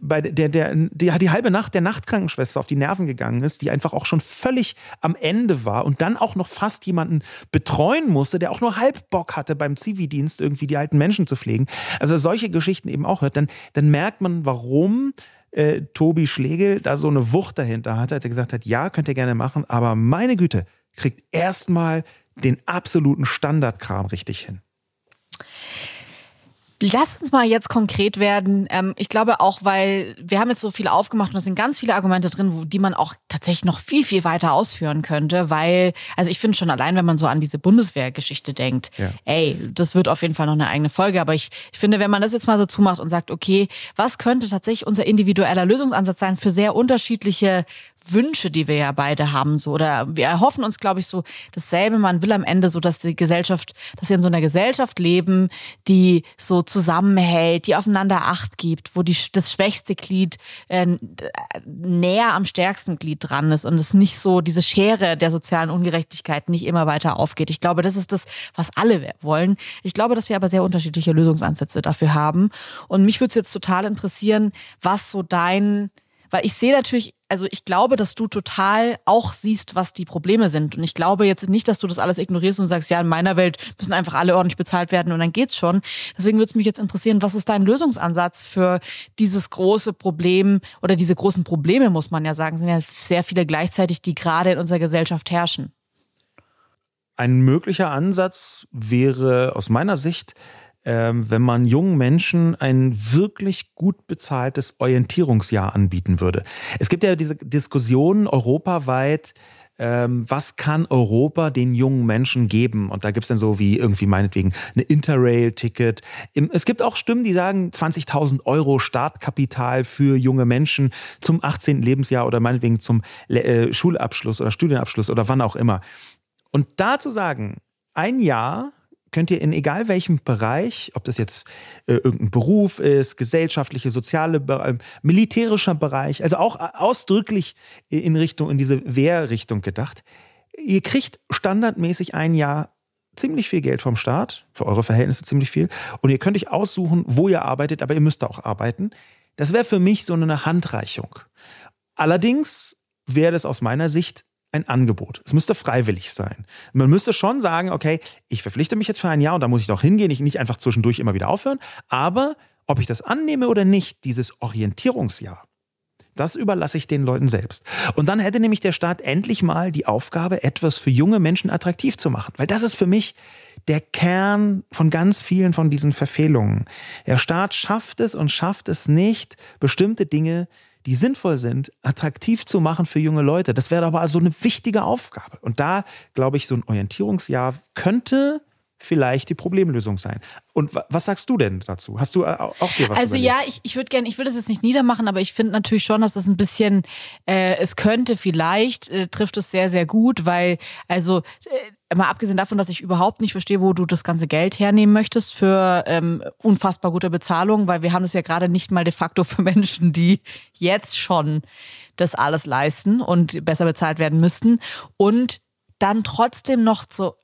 bei der, der, die, die halbe Nacht der Nachtkrankenschwester auf die Nerven gegangen ist, die einfach auch schon völlig am Ende war und dann auch noch fast jemanden betreuen musste, der auch nur halb Bock hatte, beim Zivildienst irgendwie die alten Menschen zu pflegen. Also solche Geschichten eben auch hört, dann, dann merkt man, warum warum äh, Tobi Schlegel da so eine Wucht dahinter hatte, als er gesagt hat, ja, könnt ihr gerne machen, aber meine Güte, kriegt erstmal den absoluten Standardkram richtig hin. Lass uns mal jetzt konkret werden. Ähm, ich glaube auch, weil wir haben jetzt so viel aufgemacht und es sind ganz viele Argumente drin, die man auch tatsächlich noch viel, viel weiter ausführen könnte, weil, also ich finde schon allein, wenn man so an diese Bundeswehrgeschichte denkt, ja. ey, das wird auf jeden Fall noch eine eigene Folge, aber ich, ich finde, wenn man das jetzt mal so zumacht und sagt, okay, was könnte tatsächlich unser individueller Lösungsansatz sein für sehr unterschiedliche Wünsche, die wir ja beide haben, so oder wir erhoffen uns, glaube ich, so dasselbe. Man will am Ende so, dass die Gesellschaft, dass wir in so einer Gesellschaft leben, die so zusammenhält, die aufeinander Acht gibt, wo die das schwächste Glied äh, näher am stärksten Glied dran ist und es nicht so diese Schere der sozialen Ungerechtigkeit nicht immer weiter aufgeht. Ich glaube, das ist das, was alle wollen. Ich glaube, dass wir aber sehr unterschiedliche Lösungsansätze dafür haben. Und mich würde es jetzt total interessieren, was so dein weil ich sehe natürlich, also ich glaube, dass du total auch siehst, was die Probleme sind. Und ich glaube jetzt nicht, dass du das alles ignorierst und sagst, ja, in meiner Welt müssen einfach alle ordentlich bezahlt werden und dann geht's schon. Deswegen würde es mich jetzt interessieren, was ist dein Lösungsansatz für dieses große Problem oder diese großen Probleme, muss man ja sagen, sind ja sehr viele gleichzeitig, die gerade in unserer Gesellschaft herrschen. Ein möglicher Ansatz wäre aus meiner Sicht, ähm, wenn man jungen Menschen ein wirklich gut bezahltes Orientierungsjahr anbieten würde. Es gibt ja diese Diskussion europaweit, ähm, was kann Europa den jungen Menschen geben? Und da gibt's dann so wie irgendwie meinetwegen eine Interrail-Ticket. Es gibt auch Stimmen, die sagen 20.000 Euro Startkapital für junge Menschen zum 18. Lebensjahr oder meinetwegen zum äh, Schulabschluss oder Studienabschluss oder wann auch immer. Und da zu sagen, ein Jahr könnt ihr in egal welchem Bereich, ob das jetzt äh, irgendein Beruf ist, gesellschaftliche, soziale, äh, militärischer Bereich, also auch ausdrücklich in Richtung, in diese Wehrrichtung gedacht, ihr kriegt standardmäßig ein Jahr ziemlich viel Geld vom Staat, für eure Verhältnisse ziemlich viel, und ihr könnt euch aussuchen, wo ihr arbeitet, aber ihr müsst auch arbeiten. Das wäre für mich so eine Handreichung. Allerdings wäre das aus meiner Sicht ein Angebot. Es müsste freiwillig sein. Man müsste schon sagen, okay, ich verpflichte mich jetzt für ein Jahr und da muss ich doch hingehen, ich nicht einfach zwischendurch immer wieder aufhören. Aber ob ich das annehme oder nicht, dieses Orientierungsjahr, das überlasse ich den Leuten selbst. Und dann hätte nämlich der Staat endlich mal die Aufgabe, etwas für junge Menschen attraktiv zu machen. Weil das ist für mich der Kern von ganz vielen von diesen Verfehlungen. Der Staat schafft es und schafft es nicht, bestimmte Dinge die sinnvoll sind, attraktiv zu machen für junge Leute. Das wäre aber also eine wichtige Aufgabe. Und da, glaube ich, so ein Orientierungsjahr könnte vielleicht die Problemlösung sein. Und was sagst du denn dazu? Hast du äh, auch dir was Also überlegt? ja, ich, ich würde gerne, ich will das jetzt nicht niedermachen, aber ich finde natürlich schon, dass das ein bisschen, äh, es könnte vielleicht, äh, trifft es sehr, sehr gut, weil, also äh, mal abgesehen davon, dass ich überhaupt nicht verstehe, wo du das ganze Geld hernehmen möchtest für ähm, unfassbar gute Bezahlung, weil wir haben es ja gerade nicht mal de facto für Menschen, die jetzt schon das alles leisten und besser bezahlt werden müssten und dann trotzdem noch so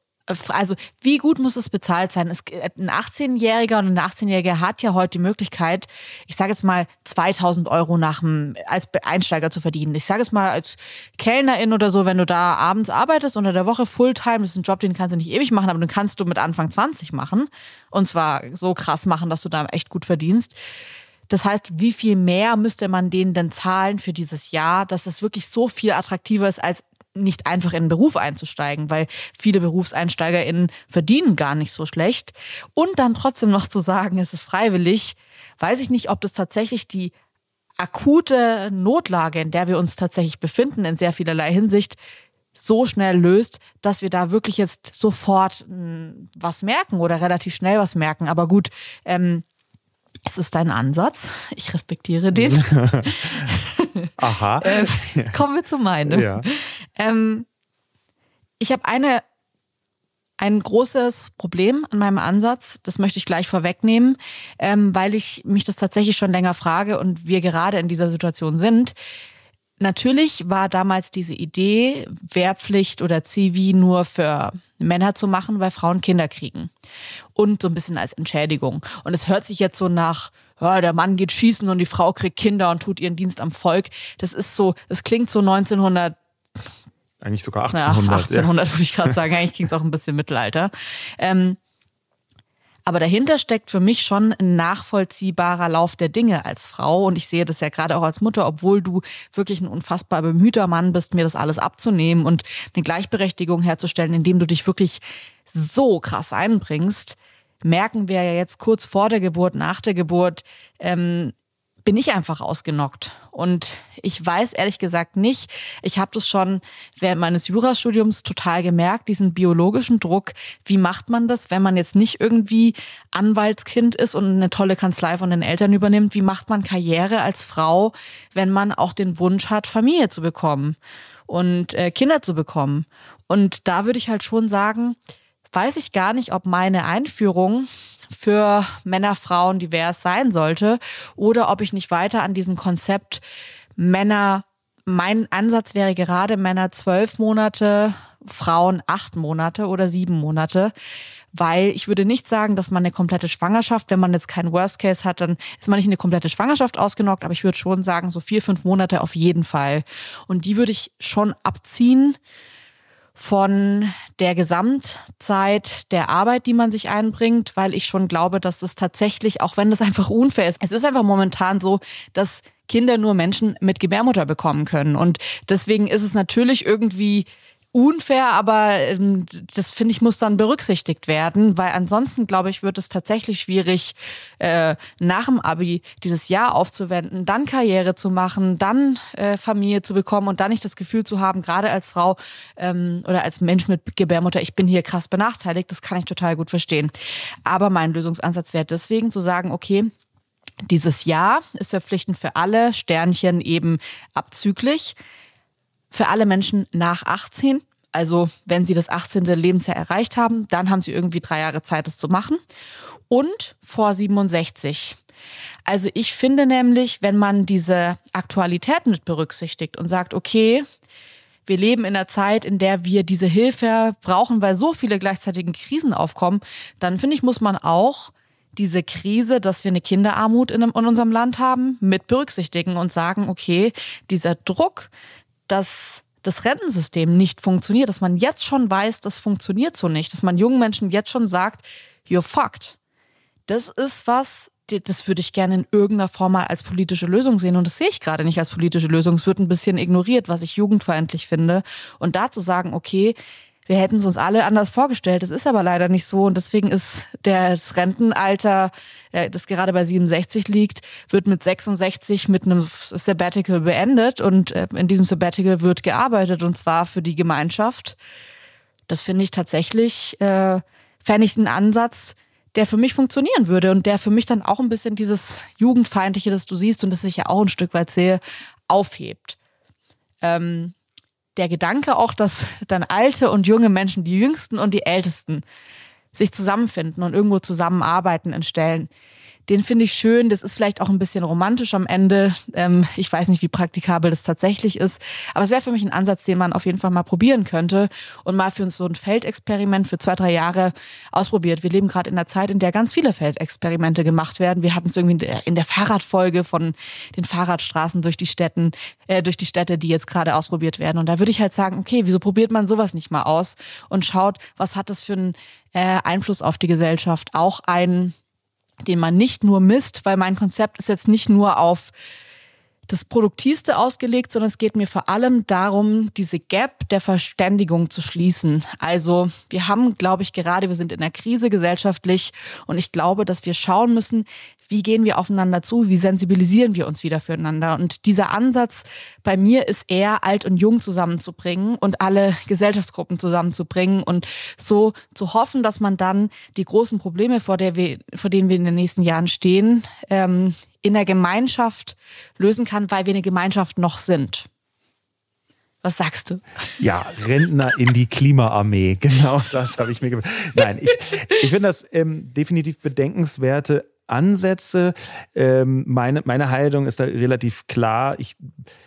also wie gut muss es bezahlt sein? Es, ein 18-Jähriger und eine 18-Jährige hat ja heute die Möglichkeit, ich sage jetzt mal 2000 Euro nach dem, als Einsteiger zu verdienen. Ich sage es mal als Kellnerin oder so, wenn du da abends arbeitest unter der Woche Fulltime, das ist ein Job, den kannst du nicht ewig machen, aber den kannst du mit Anfang 20 machen und zwar so krass machen, dass du da echt gut verdienst. Das heißt, wie viel mehr müsste man denen denn zahlen für dieses Jahr, dass es wirklich so viel attraktiver ist, als nicht einfach in den Beruf einzusteigen, weil viele BerufseinsteigerInnen verdienen gar nicht so schlecht. Und dann trotzdem noch zu sagen, es ist freiwillig, weiß ich nicht, ob das tatsächlich die akute Notlage, in der wir uns tatsächlich befinden, in sehr vielerlei Hinsicht, so schnell löst, dass wir da wirklich jetzt sofort hm, was merken oder relativ schnell was merken. Aber gut, ähm, es ist dein Ansatz. Ich respektiere den. Aha. ähm, kommen wir zu meinem. Ja. Ähm, ich habe eine ein großes Problem an meinem Ansatz. Das möchte ich gleich vorwegnehmen, ähm, weil ich mich das tatsächlich schon länger frage und wir gerade in dieser Situation sind. Natürlich war damals diese Idee, Wehrpflicht oder Zivi nur für Männer zu machen, weil Frauen Kinder kriegen. Und so ein bisschen als Entschädigung. Und es hört sich jetzt so nach, ja, der Mann geht schießen und die Frau kriegt Kinder und tut ihren Dienst am Volk. Das ist so, das klingt so 1900 eigentlich sogar 1800. Ja, 1800 ja. würde ich gerade sagen. Eigentlich klingt es auch ein bisschen Mittelalter. Ähm, aber dahinter steckt für mich schon ein nachvollziehbarer Lauf der Dinge als Frau. Und ich sehe das ja gerade auch als Mutter, obwohl du wirklich ein unfassbar bemühter Mann bist, mir das alles abzunehmen und eine Gleichberechtigung herzustellen, indem du dich wirklich so krass einbringst, merken wir ja jetzt kurz vor der Geburt, nach der Geburt, ähm, bin ich einfach ausgenockt. Und ich weiß ehrlich gesagt nicht, ich habe das schon während meines Jurastudiums total gemerkt, diesen biologischen Druck. Wie macht man das, wenn man jetzt nicht irgendwie Anwaltskind ist und eine tolle Kanzlei von den Eltern übernimmt? Wie macht man Karriere als Frau, wenn man auch den Wunsch hat, Familie zu bekommen und äh, Kinder zu bekommen? Und da würde ich halt schon sagen, weiß ich gar nicht, ob meine Einführung für Männer, Frauen divers sein sollte oder ob ich nicht weiter an diesem Konzept Männer, mein Ansatz wäre gerade Männer zwölf Monate, Frauen acht Monate oder sieben Monate. Weil ich würde nicht sagen, dass man eine komplette Schwangerschaft, wenn man jetzt keinen Worst Case hat, dann ist man nicht eine komplette Schwangerschaft ausgenockt, aber ich würde schon sagen, so vier, fünf Monate auf jeden Fall. Und die würde ich schon abziehen von der Gesamtzeit der Arbeit, die man sich einbringt, weil ich schon glaube, dass es tatsächlich, auch wenn das einfach unfair ist, es ist einfach momentan so, dass Kinder nur Menschen mit Gebärmutter bekommen können. Und deswegen ist es natürlich irgendwie unfair, aber ähm, das finde ich muss dann berücksichtigt werden, weil ansonsten glaube ich wird es tatsächlich schwierig äh, nach dem Abi dieses Jahr aufzuwenden, dann Karriere zu machen, dann äh, Familie zu bekommen und dann nicht das Gefühl zu haben, gerade als Frau ähm, oder als Mensch mit Gebärmutter, ich bin hier krass benachteiligt. Das kann ich total gut verstehen. Aber mein Lösungsansatz wäre deswegen zu sagen, okay, dieses Jahr ist verpflichtend für alle, Sternchen eben abzüglich für alle Menschen nach 18, Also wenn sie das 18. Lebensjahr erreicht haben, dann haben sie irgendwie drei Jahre Zeit, das zu machen. Und vor 67. Also ich finde nämlich, wenn man diese Aktualität mit berücksichtigt und sagt, okay, wir leben in einer Zeit, in der wir diese Hilfe brauchen, weil so viele gleichzeitige Krisen aufkommen, dann finde ich, muss man auch diese Krise, dass wir eine Kinderarmut in, unserem Land haben, mit berücksichtigen und sagen, okay, dieser Druck, dass das Rentensystem nicht funktioniert, dass man jetzt schon weiß, das funktioniert so nicht, dass man jungen Menschen jetzt schon sagt, you're fucked. Das ist was, das würde ich gerne in irgendeiner Form mal als politische Lösung sehen. Und das sehe ich gerade nicht als politische Lösung. Es wird ein bisschen ignoriert, was ich jugendfeindlich finde. Und da zu sagen, okay, wir hätten es uns alle anders vorgestellt. Das ist aber leider nicht so. Und deswegen ist das Rentenalter, äh, das gerade bei 67 liegt, wird mit 66 mit einem Sabbatical beendet. Und äh, in diesem Sabbatical wird gearbeitet und zwar für die Gemeinschaft. Das finde ich tatsächlich, äh, fände ich einen Ansatz, der für mich funktionieren würde und der für mich dann auch ein bisschen dieses Jugendfeindliche, das du siehst und das ich ja auch ein Stück weit sehe, aufhebt. Ähm, der Gedanke auch, dass dann alte und junge Menschen, die Jüngsten und die Ältesten, sich zusammenfinden und irgendwo zusammenarbeiten in Stellen, den finde ich schön. Das ist vielleicht auch ein bisschen romantisch am Ende. Ähm, ich weiß nicht, wie praktikabel das tatsächlich ist. Aber es wäre für mich ein Ansatz, den man auf jeden Fall mal probieren könnte und mal für uns so ein Feldexperiment für zwei, drei Jahre ausprobiert. Wir leben gerade in einer Zeit, in der ganz viele Feldexperimente gemacht werden. Wir hatten es irgendwie in der, in der Fahrradfolge von den Fahrradstraßen durch die Städten, äh, durch die Städte, die jetzt gerade ausprobiert werden. Und da würde ich halt sagen, okay, wieso probiert man sowas nicht mal aus und schaut, was hat das für einen äh, Einfluss auf die Gesellschaft? Auch ein den man nicht nur misst, weil mein Konzept ist jetzt nicht nur auf das Produktivste ausgelegt, sondern es geht mir vor allem darum, diese Gap der Verständigung zu schließen. Also wir haben, glaube ich, gerade, wir sind in der Krise gesellschaftlich und ich glaube, dass wir schauen müssen, wie gehen wir aufeinander zu, wie sensibilisieren wir uns wieder füreinander. Und dieser Ansatz bei mir ist eher alt und jung zusammenzubringen und alle Gesellschaftsgruppen zusammenzubringen und so zu hoffen, dass man dann die großen Probleme, vor, der wir, vor denen wir in den nächsten Jahren stehen, ähm, in der Gemeinschaft lösen kann, weil wir eine Gemeinschaft noch sind. Was sagst du? Ja, Rentner in die Klimaarmee. Genau das habe ich mir gedacht. Nein, ich, ich finde das ähm, definitiv bedenkenswerte Ansätze. Ähm, meine, meine Haltung ist da relativ klar. Ich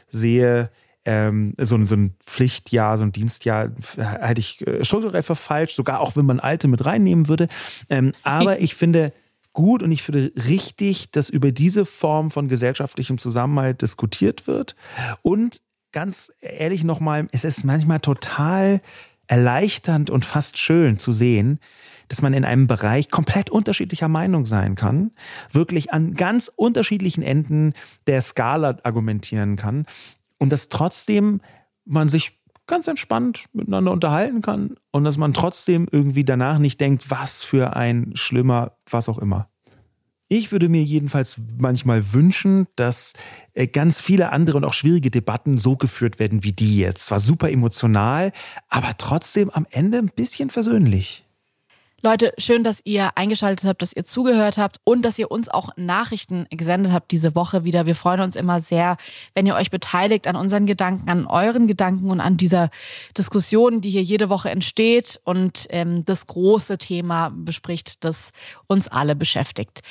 sehe ähm, so, ein, so ein Pflichtjahr, so ein Dienstjahr halte ich äh, strukturell für falsch, sogar auch wenn man Alte mit reinnehmen würde. Ähm, aber ich finde gut und ich finde richtig, dass über diese Form von gesellschaftlichem Zusammenhalt diskutiert wird. Und ganz ehrlich nochmal, es ist manchmal total erleichternd und fast schön zu sehen, dass man in einem Bereich komplett unterschiedlicher Meinung sein kann, wirklich an ganz unterschiedlichen Enden der Skala argumentieren kann und dass trotzdem man sich ganz entspannt miteinander unterhalten kann und dass man trotzdem irgendwie danach nicht denkt, was für ein schlimmer, was auch immer. Ich würde mir jedenfalls manchmal wünschen, dass äh, ganz viele andere und auch schwierige Debatten so geführt werden wie die jetzt. Zwar super emotional, aber trotzdem am Ende ein bisschen versöhnlich. Leute, schön, dass ihr eingeschaltet habt, dass ihr zugehört habt und dass ihr uns auch Nachrichten gesendet habt diese Woche wieder. Wir freuen uns immer sehr, wenn ihr euch beteiligt an unseren Gedanken, an euren Gedanken und an dieser Diskussion, die hier jede Woche entsteht und ähm, das große Thema bespricht, das uns alle beschäftigt.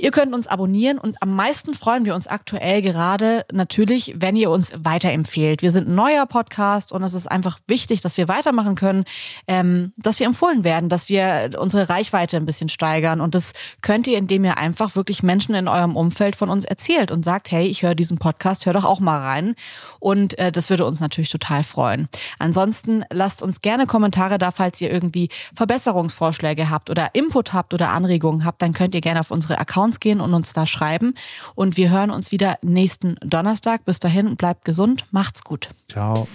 Ihr könnt uns abonnieren und am meisten freuen wir uns aktuell gerade natürlich, wenn ihr uns weiterempfehlt. Wir sind ein neuer Podcast und es ist einfach wichtig, dass wir weitermachen können, ähm, dass wir empfohlen werden, dass wir unsere Reichweite ein bisschen steigern. Und das könnt ihr, indem ihr einfach wirklich Menschen in eurem Umfeld von uns erzählt und sagt, hey, ich höre diesen Podcast, hör doch auch mal rein. Und äh, das würde uns natürlich total freuen. Ansonsten lasst uns gerne Kommentare da, falls ihr irgendwie Verbesserungsvorschläge habt oder Input habt oder Anregungen habt, dann könnt ihr gerne auf unsere Accounts Accounts gehen und uns da schreiben. Und wir hören uns wieder nächsten Donnerstag. Bis dahin, bleibt gesund, macht's gut. Ciao.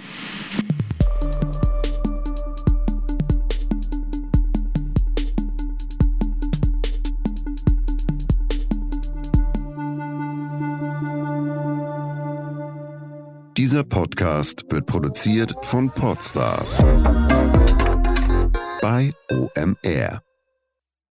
Dieser Podcast wird produziert von Podstars bei OMR.